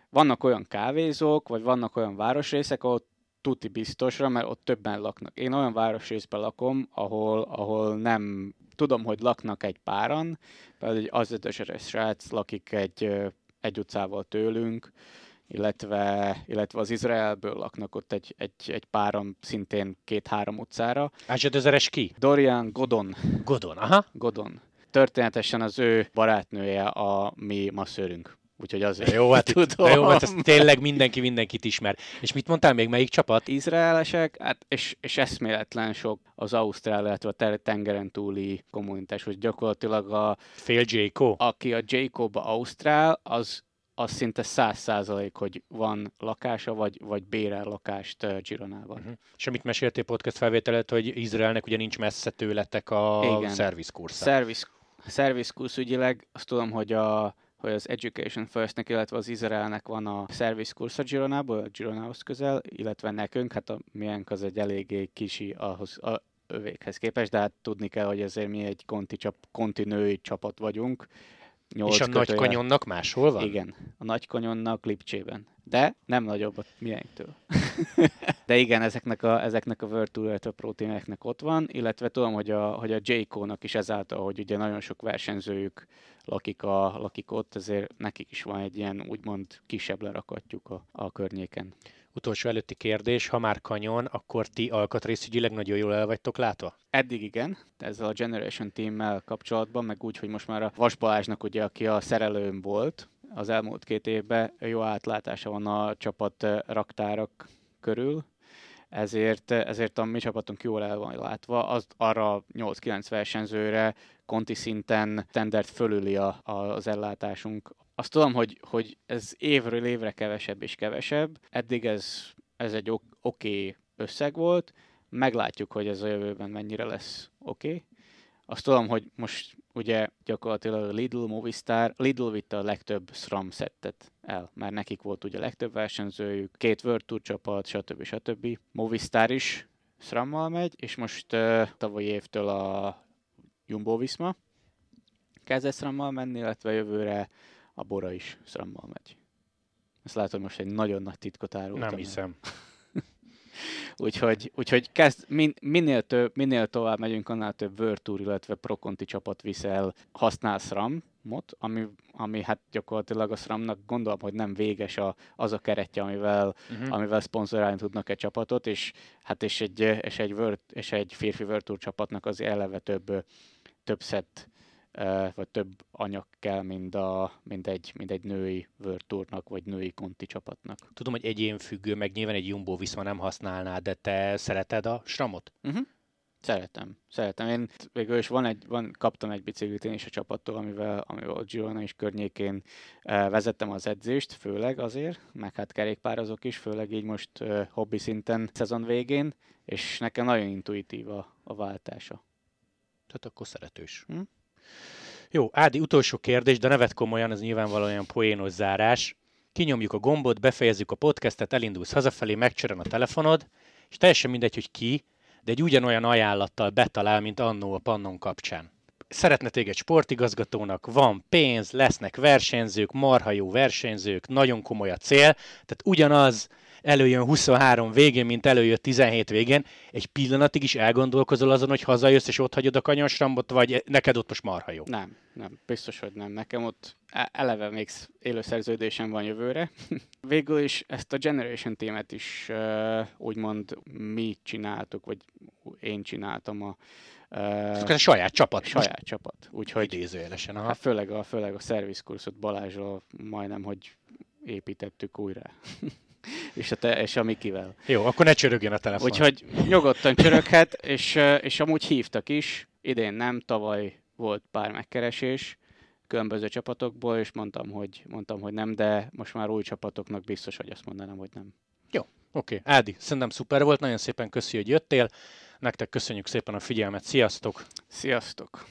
vannak olyan kávézók, vagy vannak olyan városrészek, ahol tuti biztosra, mert ott többen laknak. Én olyan városrészben lakom, ahol, ahol nem tudom, hogy laknak egy páran, például egy azötöseres srác lakik egy, egy utcával tőlünk, illetve, illetve az Izraelből laknak ott egy, egy, egy páran szintén két-három utcára. Ázsadezeres ki? Dorian Godon. Godon, aha. Godon. Történetesen az ő barátnője a mi masszőrünk. Úgyhogy azért *laughs* jó, hát, tudom. De jó, hát ez *laughs* tényleg mindenki mindenkit ismer. És mit mondtál még, melyik csapat? Izraelesek, hát és, és eszméletlen sok az Ausztrál, illetve a tengeren túli kommunitás, hogy gyakorlatilag a... Fél Jaco. Aki a Jacob Ausztrál, az az szinte száz százalék, hogy van lakása, vagy, vagy bérel lakást Gironában. Uh-huh. És amit meséltél podcast felvételet, hogy Izraelnek ugye nincs messze tőletek a szervizkursz. Szervizkursz ügyileg, azt tudom, hogy a hogy az Education Firstnek, illetve az Izraelnek van a service kursz a Gironából, a Gironához közel, illetve nekünk, hát a miénk az egy eléggé kisi ahhoz, a övékhez képest, de hát tudni kell, hogy ezért mi egy konti, csap, konti csapat vagyunk, és a kötője. nagy kanyonnak máshol van? Igen, a nagy kanyonnak Lipcsében. De nem nagyobb a miénktől. *laughs* De igen, ezeknek a, ezeknek a Tour, illetve Pro teameknek ott van, illetve tudom, hogy a, hogy a Jayco-nak is ezáltal, hogy ugye nagyon sok versenyzőjük lakik, a, lakik ott, ezért nekik is van egy ilyen úgymond kisebb lerakatjuk a, a környéken. Utolsó előtti kérdés, ha már kanyon, akkor ti alkatrészügyileg nagyon jól el vagytok látva? Eddig igen, ezzel a Generation Team-mel kapcsolatban, meg úgy, hogy most már a Vas Balázsnak, ugye, aki a szerelőm volt, az elmúlt két évben jó átlátása van a csapat eh, raktárak körül, ezért, ezért a mi csapatunk jól el van látva, az arra 8-9 versenyzőre konti szinten tendert fölüli a, a, az ellátásunk. Azt tudom, hogy, hogy ez évről évre kevesebb és kevesebb. Eddig ez, ez egy oké okay összeg volt. Meglátjuk, hogy ez a jövőben mennyire lesz oké. Okay. Azt tudom, hogy most ugye gyakorlatilag a Lidl, Movistar, Lidl vitte a legtöbb SRAM szettet el, mert nekik volt ugye a legtöbb versenyzőjük, két World Tour csapat, stb. stb. Movistar is SRAM-mal megy, és most uh, tavalyi évtől a Jumbo Visma kezdett SRAM-mal menni, illetve jövőre a Bora is SRAM-mal megy. Ezt látod, hogy most egy nagyon nagy titkot árultam. Nem hiszem. *laughs* úgyhogy, úgyhogy kezd, min, minél, több, minél tovább megyünk, annál több Tour, illetve Proconti csapat viszel, használ SRAM-ot, ami, ami hát gyakorlatilag a SRAM-nak gondolom, hogy nem véges a, az a keretje, amivel, uh-huh. amivel szponzorálni tudnak egy csapatot, és hát és egy, és egy, World, és egy férfi Tour csapatnak az eleve több, több szett vagy több anyag kell, mint, a, mint, egy, mint egy női World Tournak, vagy női konti csapatnak. Tudom, hogy egyén függő, meg nyilván egy Jumbo Viszma nem használná, de te szereted a Stramot? Uh-huh. Szeretem, szeretem. Én végül is van egy, van, kaptam egy biciklit én is a csapattól, amivel, amivel a Girona is környékén vezettem az edzést, főleg azért, meg hát kerékpározok is, főleg így most uh, hobbi szinten szezon végén, és nekem nagyon intuitív a, a váltása. Tehát akkor szeretős. Hm? Jó, Ádi, utolsó kérdés, de nevet komolyan, ez nyilvánvalóan poénos zárás. Kinyomjuk a gombot, befejezzük a podcastet, elindulsz hazafelé, megcsörön a telefonod, és teljesen mindegy, hogy ki, de egy ugyanolyan ajánlattal betalál, mint annó a Pannon kapcsán. Szeretne téged sportigazgatónak, van pénz, lesznek versenyzők, marha jó versenyzők, nagyon komoly a cél, tehát ugyanaz, előjön 23 végén, mint előjött 17 végén, egy pillanatig is elgondolkozol azon, hogy hazajössz és ott hagyod a kanyonsrambot, vagy neked ott most marha jó? Nem, nem, biztos, hogy nem. Nekem ott e- eleve még élő szerződésem van jövőre. *laughs* Végül is ezt a Generation témet is úgymond mi csináltuk, vagy én csináltam a Uh, a saját csapat. Saját most csapat. Úgyhogy idézőjelesen. Hát főleg a, főleg a szervizkurzot Balázsról majdnem, hogy építettük újra. *laughs* *laughs* és, a te, és a Mikivel. Jó, akkor ne csörögjön a telefon. Úgyhogy nyugodtan csöröghet, és, és amúgy hívtak is, idén nem, tavaly volt pár megkeresés különböző csapatokból, és mondtam, hogy, mondtam, hogy nem, de most már új csapatoknak biztos, hogy azt mondanám, hogy nem. Jó, oké. Okay. Ádi, szerintem szuper volt, nagyon szépen köszi, hogy jöttél. Nektek köszönjük szépen a figyelmet, sziasztok! Sziasztok!